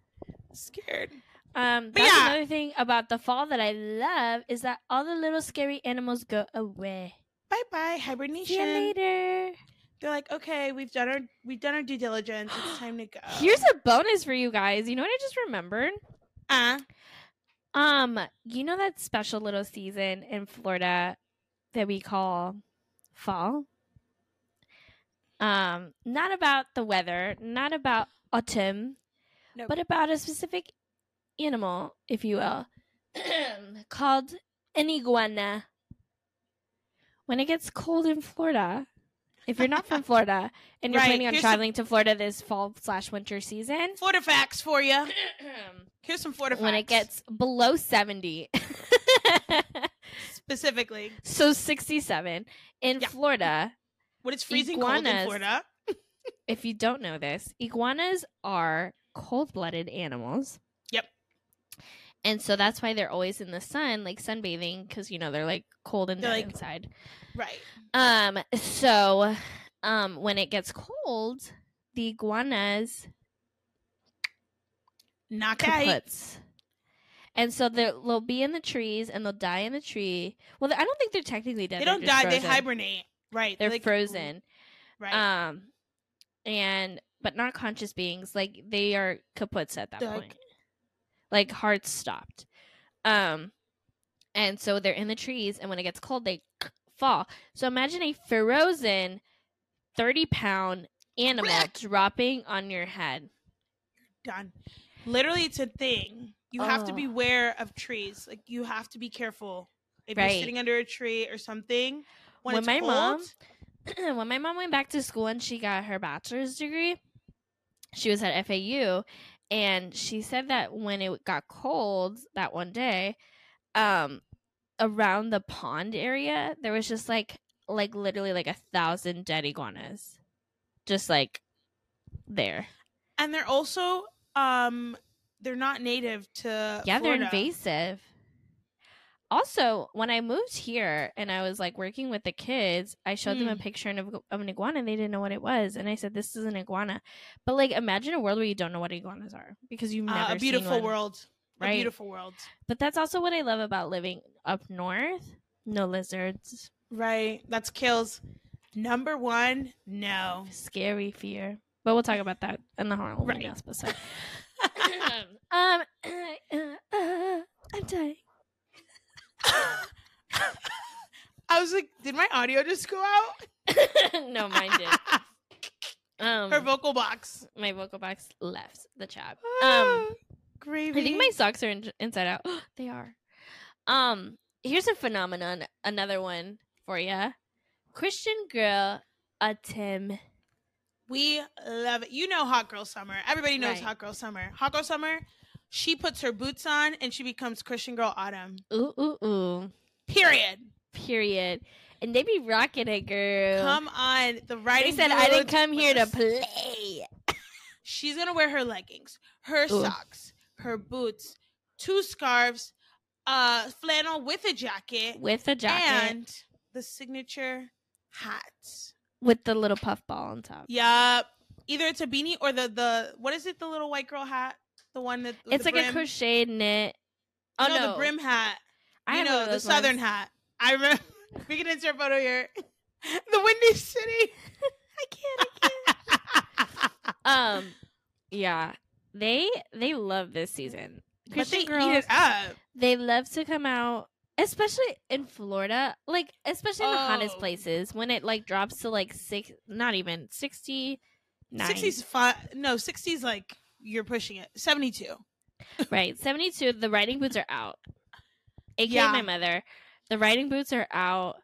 Scared. Um, But that's yeah. another thing about the fall that I love is that all the little scary animals go away. Bye bye hibernation. See you later. They're like, okay, we've done our we've done our due diligence. It's time to go. Here's a bonus for you guys. You know what I just remembered? uh, Um, you know that special little season in Florida that we call fall? Um, not about the weather, not about autumn, No. but about a specific animal, if you will, called an iguana. When it gets cold in Florida, if you're not from Florida and you're Right, planning on here's some- traveling to Florida this fall slash winter season, Florida facts for you. Here's some Florida facts. when it gets below 70 specifically, so 67 in Yeah. Florida when it's freezing cold in Florida. if you don't know this iguanas are cold-blooded animals Yep. and so that's why they're always in the sun like sunbathing because you know they're like cold and They're, like- inside Right. um so um when it gets cold the iguanas Knock out. kaputs. And so they'll, be in the trees and they'll die in the tree. Well, I don't think they're technically dead. They don't die. They hibernate. Right. They're like- frozen. Right. Um, and but not conscious beings. Like they are kaputs at that They're point. like- Like hearts stopped. Um, and so they're in the trees, and when it gets cold, they fall. So imagine a frozen, thirty pound animal dropping on your head. You're done. Literally, it's a thing. You have to Oh. beware of trees. Like you have to be careful if Right. you're sitting under a tree or something. When, When my cold, mom- when my mom went back to school and she got her bachelor's degree, she was at FAU and she said that when it got cold that one day, um around the pond area, there was just like like literally like a thousand dead iguanas. Just like there. and they're also um they're not native to Yeah, Florida. they're invasive. Also, when I moved here and I was like working with the kids, I showed them a Mm. picture of, of an iguana and they didn't know what it was. And I said, This is an iguana. But like, imagine a world where you don't know what iguanas are because you've never Uh, a beautiful one. world. A Right. beautiful world. But that's also what I love about living up north. No lizards. Right. That's kills. Number one, no. Scary fear. But we'll talk about that in the horror Right. episode. um, I'm dying. I was like, did my audio just go out? no, mine did. Um, Her vocal box. my vocal box left the chat. Ah, Um, gravy. I think my socks are in- inside out. they are. Um, here's a phenomenon. Another one for you. Christian girl, Autumn. We love it. You know Hot Girl Summer. Everybody knows Right. Hot Girl Summer. Hot Girl Summer, she puts her boots on and she becomes Christian Girl Autumn. Ooh, ooh, ooh. Period. Period. And they be rocking it, girl. Come on. The they writing said I didn't come here to play. She's gonna wear her leggings, her Ooh. socks, her boots, two scarves, uh, flannel with a jacket, With a jacket. and the signature hat. With the little puff ball on top. Yup. Either it's a beanie or the the what is it? The little white girl hat, the one that It's like a crocheted knit. Oh no, no, the brim hat. I you know the those southern hat. I remember. We can insert a photo here. The Windy City. I can't. I can't. um, yeah, they they love this season. but they girls, eat it up. they love to come out, especially in Florida, like especially in the hottest Oh. places when it like drops to like six, not even sixty nine, Sixties fun. No, sixties like you're pushing it. Seventy two. right? Seventy two. The riding boots are out. AKA Yeah. my mother. The riding boots are out.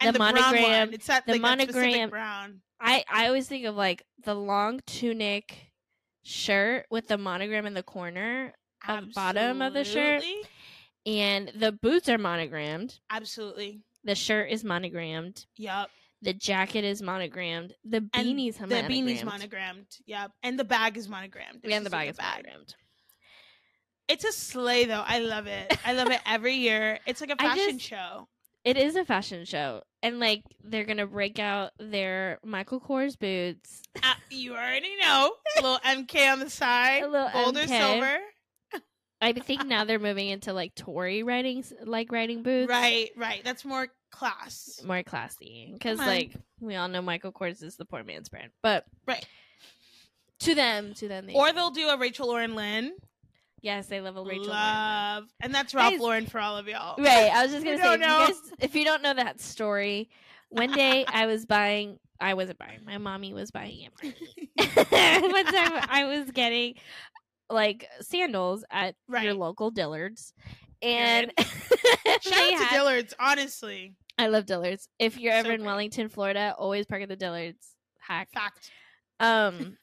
The the, monogram-. It's that the like, monogram- brown. I I always think of like the long tunic shirt with the monogram in the corner of the bottom of the shirt. And the boots are monogrammed. Absolutely. The shirt is monogrammed. Yep. The jacket is monogrammed. The And beanies The monogrammed. beanie's monogrammed. Yep. And the bag is monogrammed. It's And the bag is monogrammed. It's a slay though. I love it. I love it every year. It's like a fashion just- show. It is a fashion show, and like they're gonna break out their Michael Kors boots. Uh, you already know. A little MK on the side. A little gold or MK. silver. I think now they're moving into like Tory riding, s- like riding boots. Right, right. That's more class. more classy because uh-huh. like we all know Michael Kors is the poor man's brand, but Right. to them, to them, they Or they'll do a Rachel Lauren Lynn. yes, they love a Rachel. Lauren. Love. And that's Ralph Guys- Lauren for all of y'all. Right. I was just gonna say, if you, guys, if you don't know that story, one day I was buying. I wasn't buying. My mommy was buying it. One time I was getting like sandals at your local Dillard's, and Shout out to had- Dillard's, honestly. I love Dillard's. If you're ever So in. Wellington, Florida, always park at the Dillard's. Hack. Fact. Um,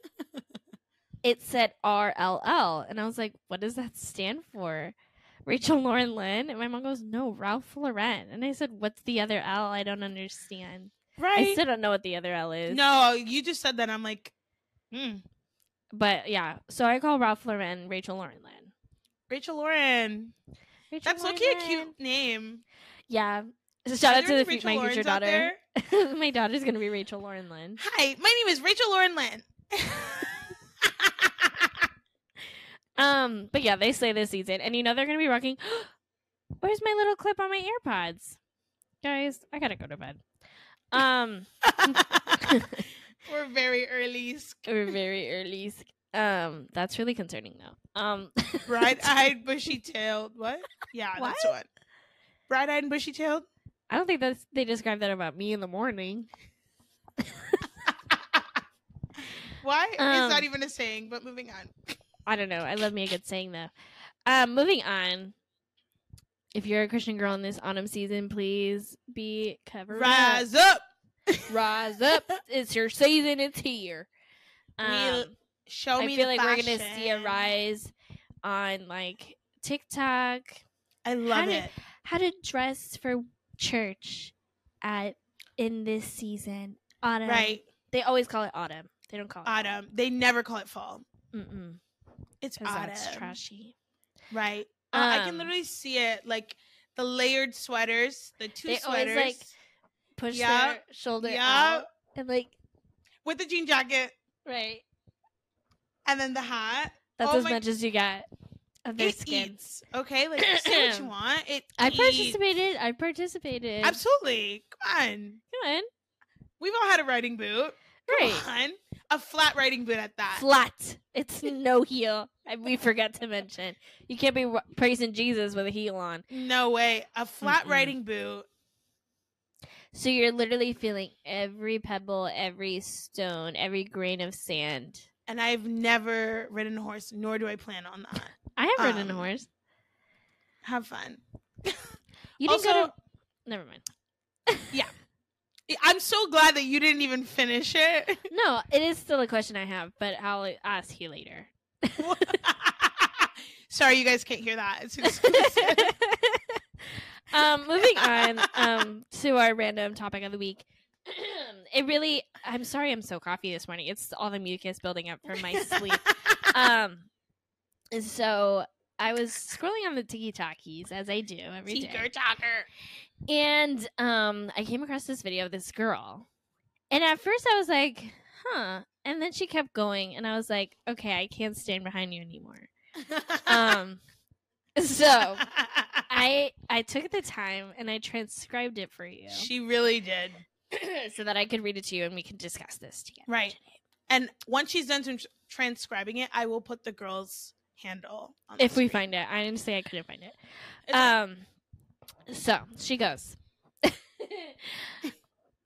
it said RLL, and I was like, "What does that stand for?" Rachel Lauren Lynn, and my mom goes, "No, Ralph Lauren." And I said, "What's the other L? I don't understand. Right. I Right. still don't know what the other L is." no, you just said that. I'm like, hmm. But yeah. So I call Ralph Lauren Rachel Lauren Lynn. Rachel Lauren. Rachel That's Lauren looking a cute name. Yeah. Are Shout out to the, Rachel my Laurens future daughter. my daughter's gonna be Rachel Lauren Lynn. Hi, my name is Rachel Lauren Lynn. Um, but yeah, they slay this season, and you know they're gonna be rocking. Where's my little clip on my AirPods, guys? I gotta go to bed. Um, We're very early. we're very early. Um, that's really concerning though. Um, Bright-eyed, bushy-tailed. What? Yeah, that's What? what. Bright-eyed and bushy-tailed. I don't think that's they described that about me in the morning. Why? it's Um, not even a saying. But moving on. I don't know. I love me a good saying though. Um, moving on. If you're a Christian girl in this autumn season, please be covered. up. Rise up. Rise up! It's your season. It's here. Um, Show I me. feel the like we're gonna see a rise on like TikTok. I love did- it. How to dress for church at in this season autumn. Right. They always call it autumn. They don't call it Autumn. They never call it fall. Mm-mm. It's autumn. that's trashy. I Right. Uh, I can Um, literally see it like the layered sweaters, the two They always, sweaters like, Push Yeah. their shoulder Yeah. out and like with the jean jacket right. and then the hat. That's Oh as my- much as you got of their it skin. eats. Okay, like say what you want. It I eats. participated. I participated. Absolutely. Come on. Come on. We've all had a riding boot. Right. On. A flat riding boot at that. Flat. It's no heel. We forgot to mention. You can't be praising Jesus with a heel on. no way. A flat Mm-mm. riding boot. So you're literally feeling every pebble, every stone, every grain of sand. And I've never ridden a horse, nor do I plan on that. I have ridden a Um, horse. Have fun. You didn't go to. Never mind. Yeah. I'm so glad that you didn't even finish it. No, it is still a question I have, but I'll ask you later. Sorry, you guys can't hear that. It's exclusive. Um, moving on um, to our random topic of the week. it really, I'm sorry, I'm so coffee this morning. It's all the mucus building up from my sleep. um, so I was scrolling on the Tiki Talkies as I do every day, Tinker talker. and um, I came across this video of this girl, and at first I was like, "Huh," and then she kept going, and I was like, "Okay, I can't stand behind you anymore." Um, so I I took the time and I transcribed it for you she really did. so that I could read it to you and we could discuss this together. Right. And once she's done trans- transcribing it, I will put the girl's handle. On the If we screen. find it, I didn't say I couldn't find it. It's- Um, so she goes.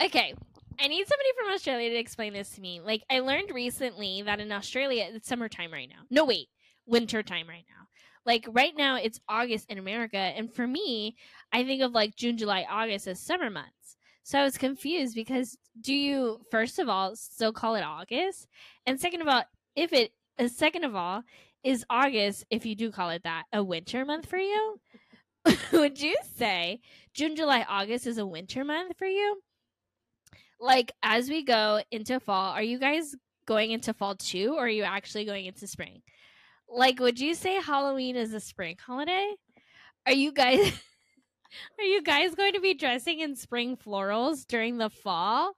okay, I need somebody from Australia to explain this to me. Like, I learned recently that in Australia it's summertime right now. No, wait, winter time right now. Like right now it's August in America, and for me, I think of like June, July, August as summer months. So I was confused because do you first of all still call it August, and second of all, if it uh, second of all is August, if you do call it that, a winter month for you? Would you say June, July, August is a winter month for you? Like as we go into fall, are you guys going into fall too, or are you actually going into spring? Like, would you say Halloween is a spring holiday? Are you guys are you guys going to be dressing in spring florals during the fall?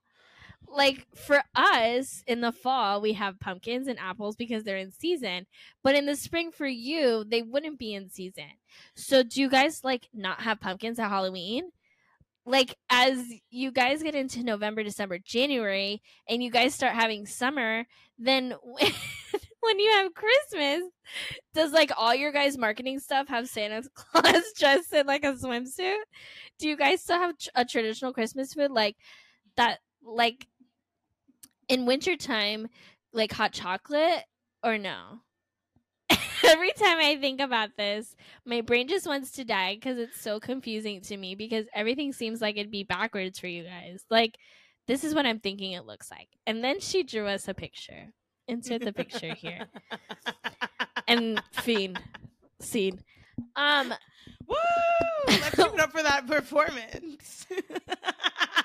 Like for us in the fall, we have pumpkins and apples because they're in season. But in the spring for you, they wouldn't be in season. So do you guys like not have pumpkins at Halloween? Like as you guys get into November, December, January, and you guys start having summer, then when, you have Christmas, does like all your guys' marketing stuff have Santa Claus dressed in like a swimsuit? Do you guys still have a traditional Christmas food like that? Like in wintertime, like hot chocolate or no? Every time I think about this, my brain just wants to die because it's so confusing to me because everything seems like it'd be backwards for you guys. Like, this is what I'm thinking it looks like. And then she drew us a picture. Insert the picture here. And fiend. Scene. Um, Woo! Let's give it up for that performance.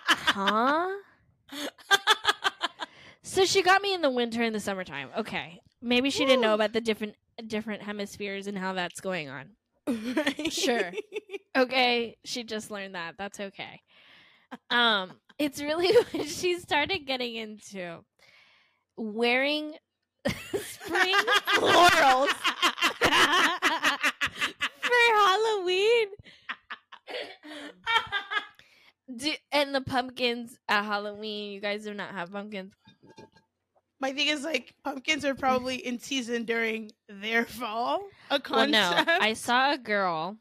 huh? So she got me in the winter and the summertime. Okay. Maybe she didn't know about the different different hemispheres and how that's going on. Right? Sure. Okay, she just learned that. That's okay. Um, it's really when she started getting into wearing spring florals for Halloween. Do, and the pumpkins at Halloween. You guys do not have pumpkins. My thing is like pumpkins are probably in season during their fall. A Well, concept. no. I saw a girl.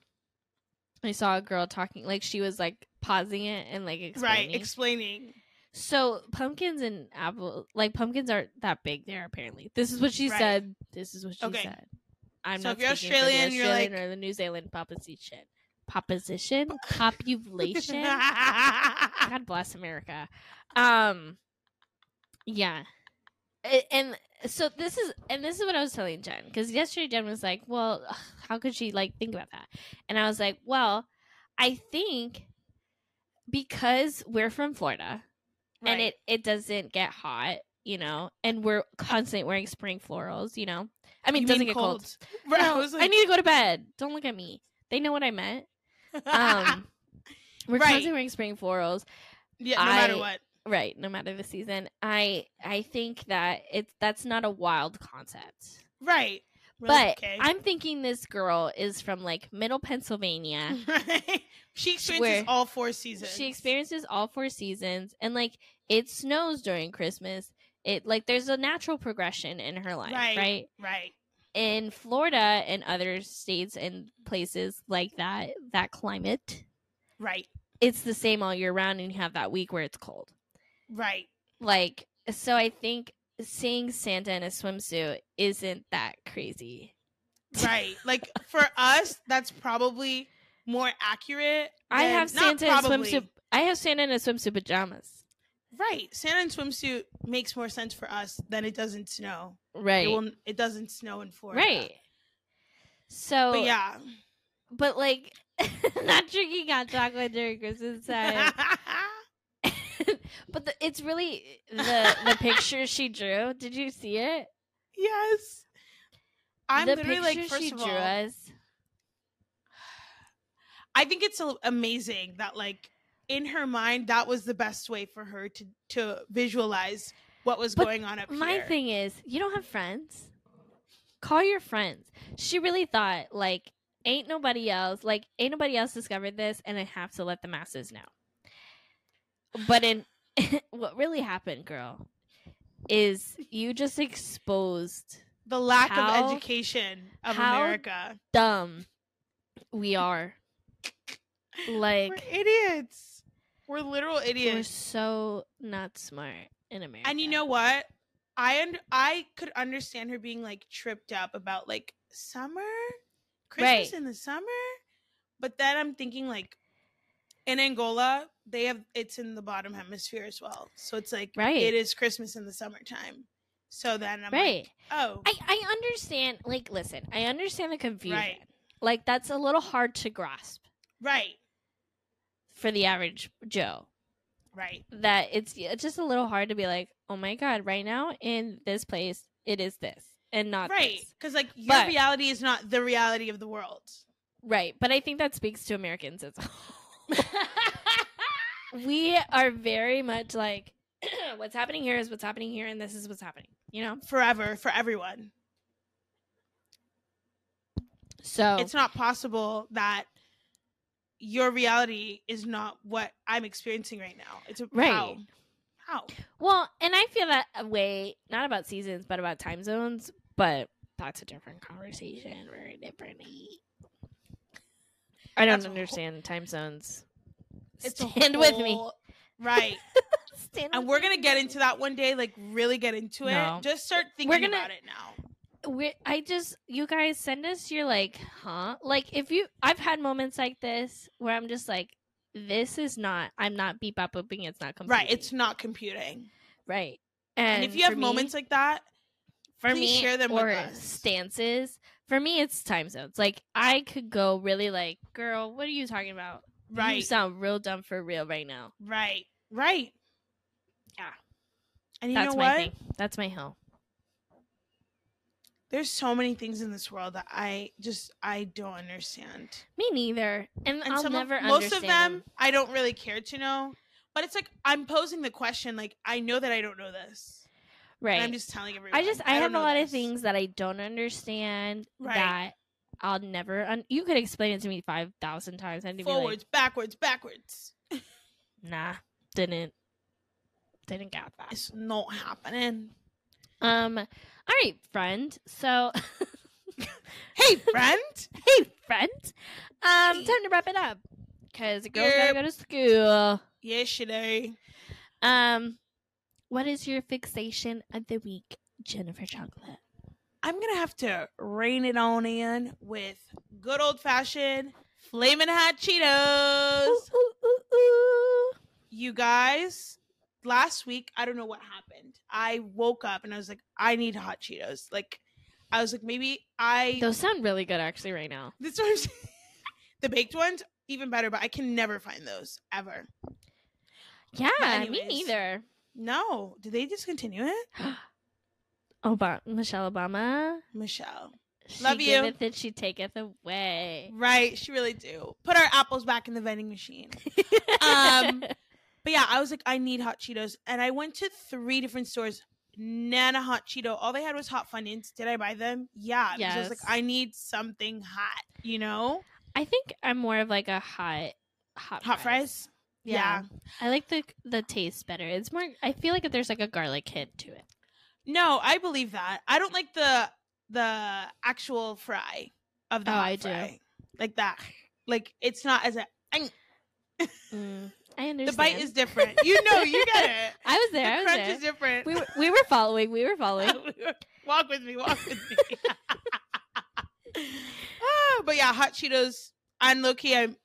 I saw a girl talking like she was like pausing it and like explaining. right explaining. So pumpkins and apple, like pumpkins aren't that big there. Apparently, this is what she Right. said. This is what she Okay. said. I'm So not if you're the Australian, you're like- or the New Zealand population. Population, population. God bless America. Um, yeah, and so this is and this is what I was telling Jen because yesterday Jen was like, "Well, how could she like think about that?" And I was like, "Well, I think because we're from Florida and it it doesn't get hot, you know, and we're constantly wearing spring florals, you know. I mean, it doesn't get cold. Right, No, I was I need to go to bed. Don't look at me. They know what I meant. Um, we're Right. constantly wearing spring florals. yeah, no matter what. right no matter the season i i think that it's that's not a wild concept Right. But okay. i'm thinking this girl is from like middle pennsylvania Right. She experiences all four seasons. she experiences all four seasons and like it snows during christmas It like there's a natural progression in her life, Right. right? Right. In Florida and other states and places like that, that climate, Right. it's the same all year round and you have that week where it's cold. Right. Like so I think seeing Santa in a swimsuit isn't that crazy. Right. Like for us, that's probably more accurate. I than- have Santa in probably. swimsuit I have Santa in a swimsuit pajamas. Right. Santa in swimsuit makes more sense for us than it does in snow. Right. It will it doesn't snow in Florida. right. So But yeah. but like not drinking hot chocolate during Christmas time. But the, it's really the the picture she drew. Did you see it? yes. I'm the literally like first she of drew all, us. I think it's amazing that like in her mind that was the best way for her to to visualize what was But going on up My here. thing is, you don't have friends. Call your friends. She really thought like ain't nobody else like ain't nobody else discovered this, and I have to let the masses know. But in what really happened, girl, is you just exposed the lack how- of education of how America. dumb we are. Like We're idiots. We're literal idiots. we're so not smart in America. And you know what? I und- I could understand her being like tripped up about like summer, Christmas Right. in the summer, but then I'm thinking like in Angola they have it's in the bottom hemisphere as well, so it's like Right. it is Christmas in the summertime. So then I'm right? like, oh, I I understand. Like, listen, I understand the confusion. Right. Like, that's a little hard to grasp right, for the average Joe. right, That it's it's just a little hard to be like, oh my god, right now in this place, it is this and not right, because like your But- reality is not the reality of the world. Right. But I think that speaks to Americans as a whole. we are very much like, what's happening here is what's happening here, and this is what's happening. You know. Forever for everyone. So it's not possible that your reality is not what I'm experiencing right now. It's a, Right. How? How? Well, and I feel that way not about seasons, but about time zones. But that's a different conversation. Very different. I don't That's a whole- understand time zones. It's a Stand with me. Right. Stand and we're me. going to get into that one day, like really get into it. No. Just start thinking We're gonna- about it now. we I just you guys send us your like, huh? Like if you I've had moments like this where I'm just like, this is not. I'm not beep bop booping. It's not computing. Right. It's not computing. right. And, And, if you have for me- moments like that, for please me share them with or us. stances. For me, it's time zones. Like I could go really like, girl, what are you talking about? You sound real dumb for real right now. Right. Right. Yeah. And you That's know my what? thing. That's my hill. There's so many things in this world that I just I don't understand. Me neither. And, and I'll some never of, most of understand them I don't really care to know. But it's like I'm posing the question, like I know that I don't know this. Right. And I'm just telling everyone. I just I, don't have a lot of things that I don't understand Right. that I'll never. Un- you could explain it to me five thousand times. I'd be like, forwards, backwards, backwards. nah, didn't, didn't get that. It's not happening. Um, all right, friend. So, Hey, friend. hey, friend. Um, Hey. time to wrap it up because the girls gotta go to school. Yesterday. Um, what is your fixation of the week, Jennifer Chocolate? I'm gonna have to rein it on in with good old fashioned flaming hot Cheetos. Ooh, ooh, ooh. You guys, last week I don't know what happened. I woke up and I was like, I need hot Cheetos. Like, I was like, maybe I. Those sound really good, actually, right now. This is what I'm saying. the baked ones even better, but I can never find those ever. Yeah, me neither. No, did they discontinue it? Obama, Michelle Obama. Michelle, She Love you. giveth it, she taketh away. right? She really do. Put our apples back in the vending machine. Um, But yeah, I was like, I need hot Cheetos, and I went to three different stores. Nana hot Cheeto. All they had was hot Funyuns. Did I buy them? Yeah. Because I was like, I need something hot. You know, I think I'm more of like a hot, hot, hot fries. Yeah. I like the the taste better. It's more. I feel like there's like a garlic hint to it. No, I believe that. I don't like the the actual fry of the Oh, I do. fry. Like that. Like it's not as a Mm, I understand. the bite is different. You know, you get it. I was there. the I was crunch there. is different. we were we were following. We were following. walk with me, walk with me. Ah, but yeah, hot Cheetos. And low key, I'm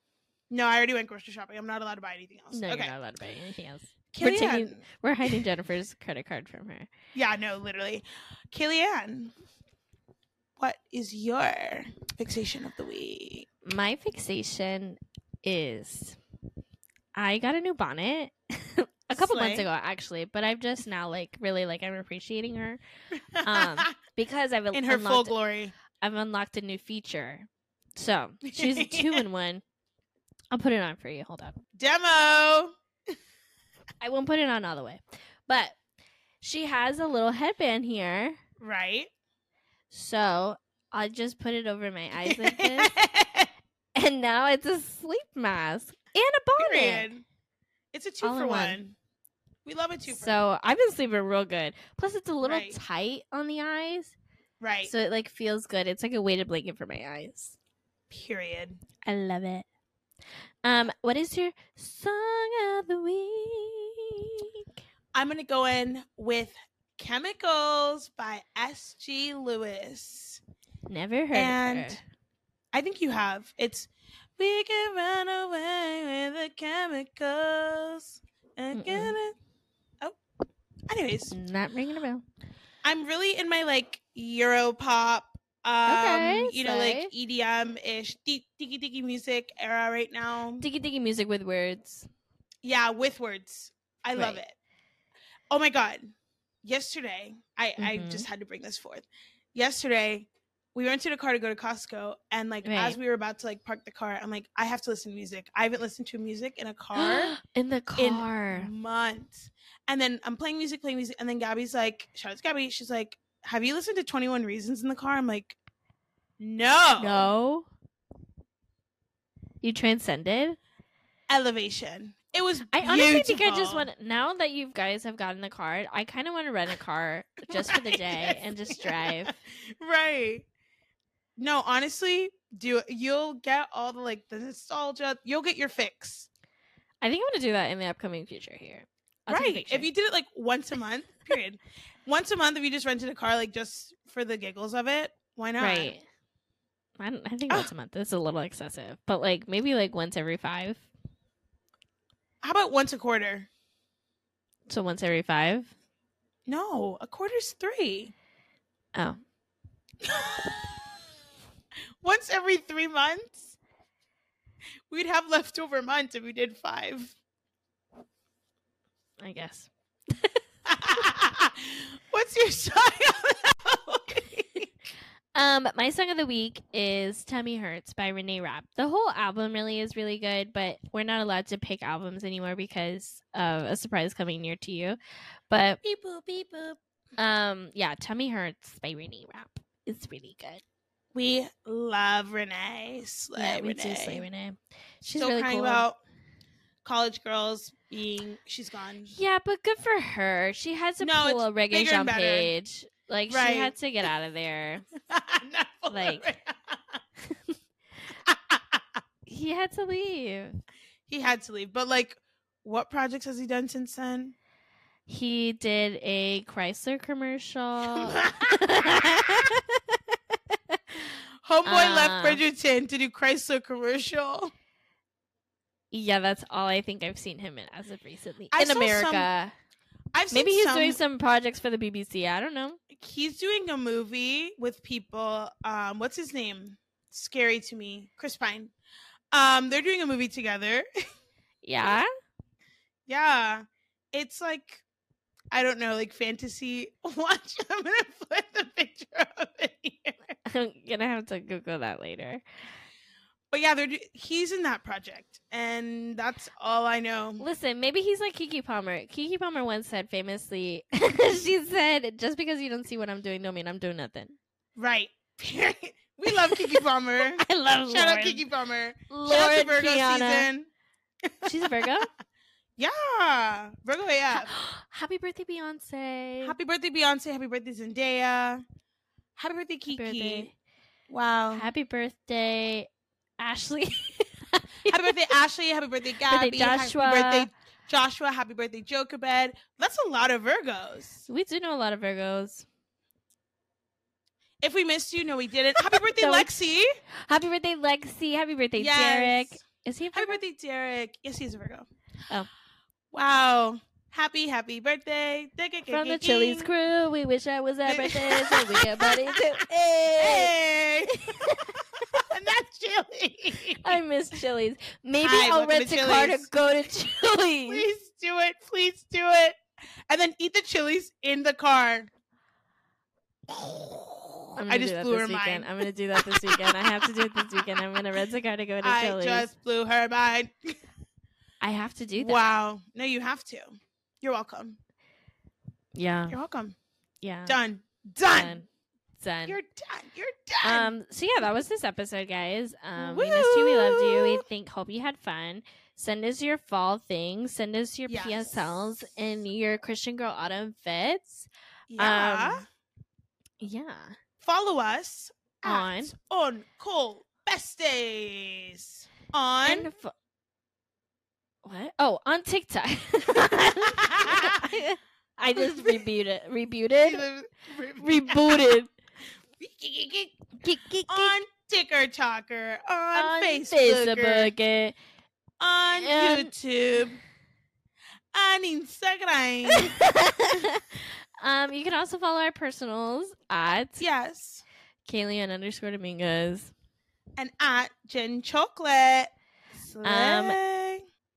no, I already went grocery shopping. I'm not allowed to buy anything else. No, okay. you're not allowed to buy anything else. We're taking- We're hiding Jennifer's credit card from her. Yeah, no, literally. Kellyanne, what is your fixation of the week? My fixation is I got a new bonnet a couple months ago actually, but I've just now like really like I'm appreciating her Um, because I've In her full glory. I've unlocked a new feature. So she's a two in one. I'll put it on for you. Hold on. Demo. I won't put it on all the way, but she has a little headband here. Right. So I just put it over my eyes like this, and now it's a sleep mask and a bonnet. Period. It's a two All for one. one. We love a two for So I've been sleeping real good. Plus, it's a little Right. tight on the eyes, Right. so it like feels good. It's like a weighted blanket for my eyes. Period. I love it. Um, what is your song of the week? I'm gonna go in with Chemicals by S.G. Lewis. Never heard And. I think you have. It's we can run away with the chemicals and get it. Oh, anyways, Not ringing a bell. I'm really in my like Euro pop, um, Okay, you know, like. EDM ish, tiki tiki music era right now. Diggy diggy music with words. Yeah, with words. I love it. Oh my god. Yesterday, I I Mhm. just had to bring this forth. Yesterday, we rented a car to go to Costco and like as we were about to like park the car, I'm like I have to listen to music. I haven't listened to music in a car in the in car. months. And then I'm playing music, playing music, and then Gabby's like, shout out to Gabby. She's like, Have you listened to 21 Reasons in the car? I'm like, No. No. You transcended? Elevation. It was I honestly think I just want now that you guys have gotten the car, I kind of want to rent a car just for the day yes. and just drive. right. No, honestly, do. You'll get all the like the nostalgia. You'll get your fix. I think I'm going to do that in the upcoming future here. I'll right. If you did it like once a month, period. once a month, if you just rented a car like just for the giggles of it, why not? right. I, don't, I think once a month. That's a little excessive, but like maybe like once every five. How about once a quarter? So once every five. No, a quarter's three. Oh, once every three months. We'd have leftover months if we did five. I guess. What's your style? Um, my song of the week is "Tummy Hurts" by Renee Rapp. The whole album really is really good, but we're not allowed to pick albums anymore because of a surprise coming near to you. But beep boop beep boop. um, yeah, "Tummy Hurts" by Renee Rapp is really good. We love Renee. Slay yeah, we Renee. do slay Renee. She's Still really crying cool. about college girls being she's gone. Yeah, but good for her. She has to No, a Regé-Jean Page. Like she had to get out of there. Like- He had to leave. he had to leave. But like what projects has he done since then? He did a Chrysler commercial. Homeboy Uh, left Bridgerton to do Chrysler commercial. yeah, that's all I think I've seen him in as of recently I in saw some- America. I've seen Maybe he's some, doing some projects for the BBC. I don't know. He's doing a movie with people. Um, what's his name? Scary to me, Chris Pine. Um, they're doing a movie together. Yeah, yeah, it's like I don't know, like fantasy. Watch, I'm gonna put the picture of it here. I'm gonna have to Google that later. But yeah, they're he's in that project, and that's all I know. Listen, maybe he's like Keke Palmer. Keke Palmer once said famously, she said, "Just because you don't see what I'm doing, don't mean I'm doing nothing." Right. we love Keke Palmer. I love Shout out Keke Palmer. Lord Shout out to Virgo Kiana. season. She's a Virgo. Yeah. Virgo AF. Happy birthday, Beyonce. Happy birthday, Beyonce. Happy birthday, Zendaya. Happy birthday, Keke. birthday. Wow. Happy birthday, Ashley. Happy birthday, Ashley. Happy birthday, Gabby. Joshua. Happy birthday, Joshua. Happy birthday, Jokerbed. That's a lot of Virgos. we do know a lot of Virgos. If we missed you, no, we didn't. Happy birthday, No, Lexi. Happy birthday, Lexi. Happy birthday, Yes. Derek. Is he a Happy birthday, Derek. Yes, he's a Virgo. Oh. Wow. Happy, happy birthday. From the Chili's crew, we wish I was at birthday so we can party too. Hey. Hey. and that's Chili. I miss Chili's. Maybe Hi, I'll rent a car to go to Chili's. Please do it. Please do it. And then eat the chilies in the car. I'm gonna just do that blew this her weekend. mind. I'm gonna do that this weekend. I have to do it this weekend. I'm gonna rent a car to go to I Chili's. just blew her mind. I have to do that. Wow. No, you have to. You're welcome. Yeah. You're welcome. Yeah. Done. Done. Done. Done. You're done. You're done. Um. So yeah, that was this episode, guys. Um, we missed you. We loved you. We think. Hope you had fun. Send us your fall things. Send us your Yes. PSLs and your Christian Girl Autumn fits. yeah. Um, yeah. Follow us On. on Cool Besties on And fo- what? Oh, on TikTok. I just rebooted. Rebooted. Rebooted. Geek, geek, on Ticker Talker on, on Facebook, Facebook. on and- YouTube, on Instagram. um, you can also follow our personals at yes, Kaylee underscore Dominguez. and at Jen Chocolate. Um, Slay.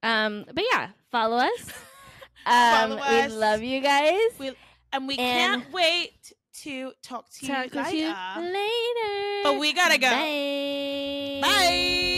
Um, but yeah, follow us. Um, Follow us. we love you guys. We- and we and- can't wait to talk to Talk you you later. later. But we gotta go. Bye. Bye.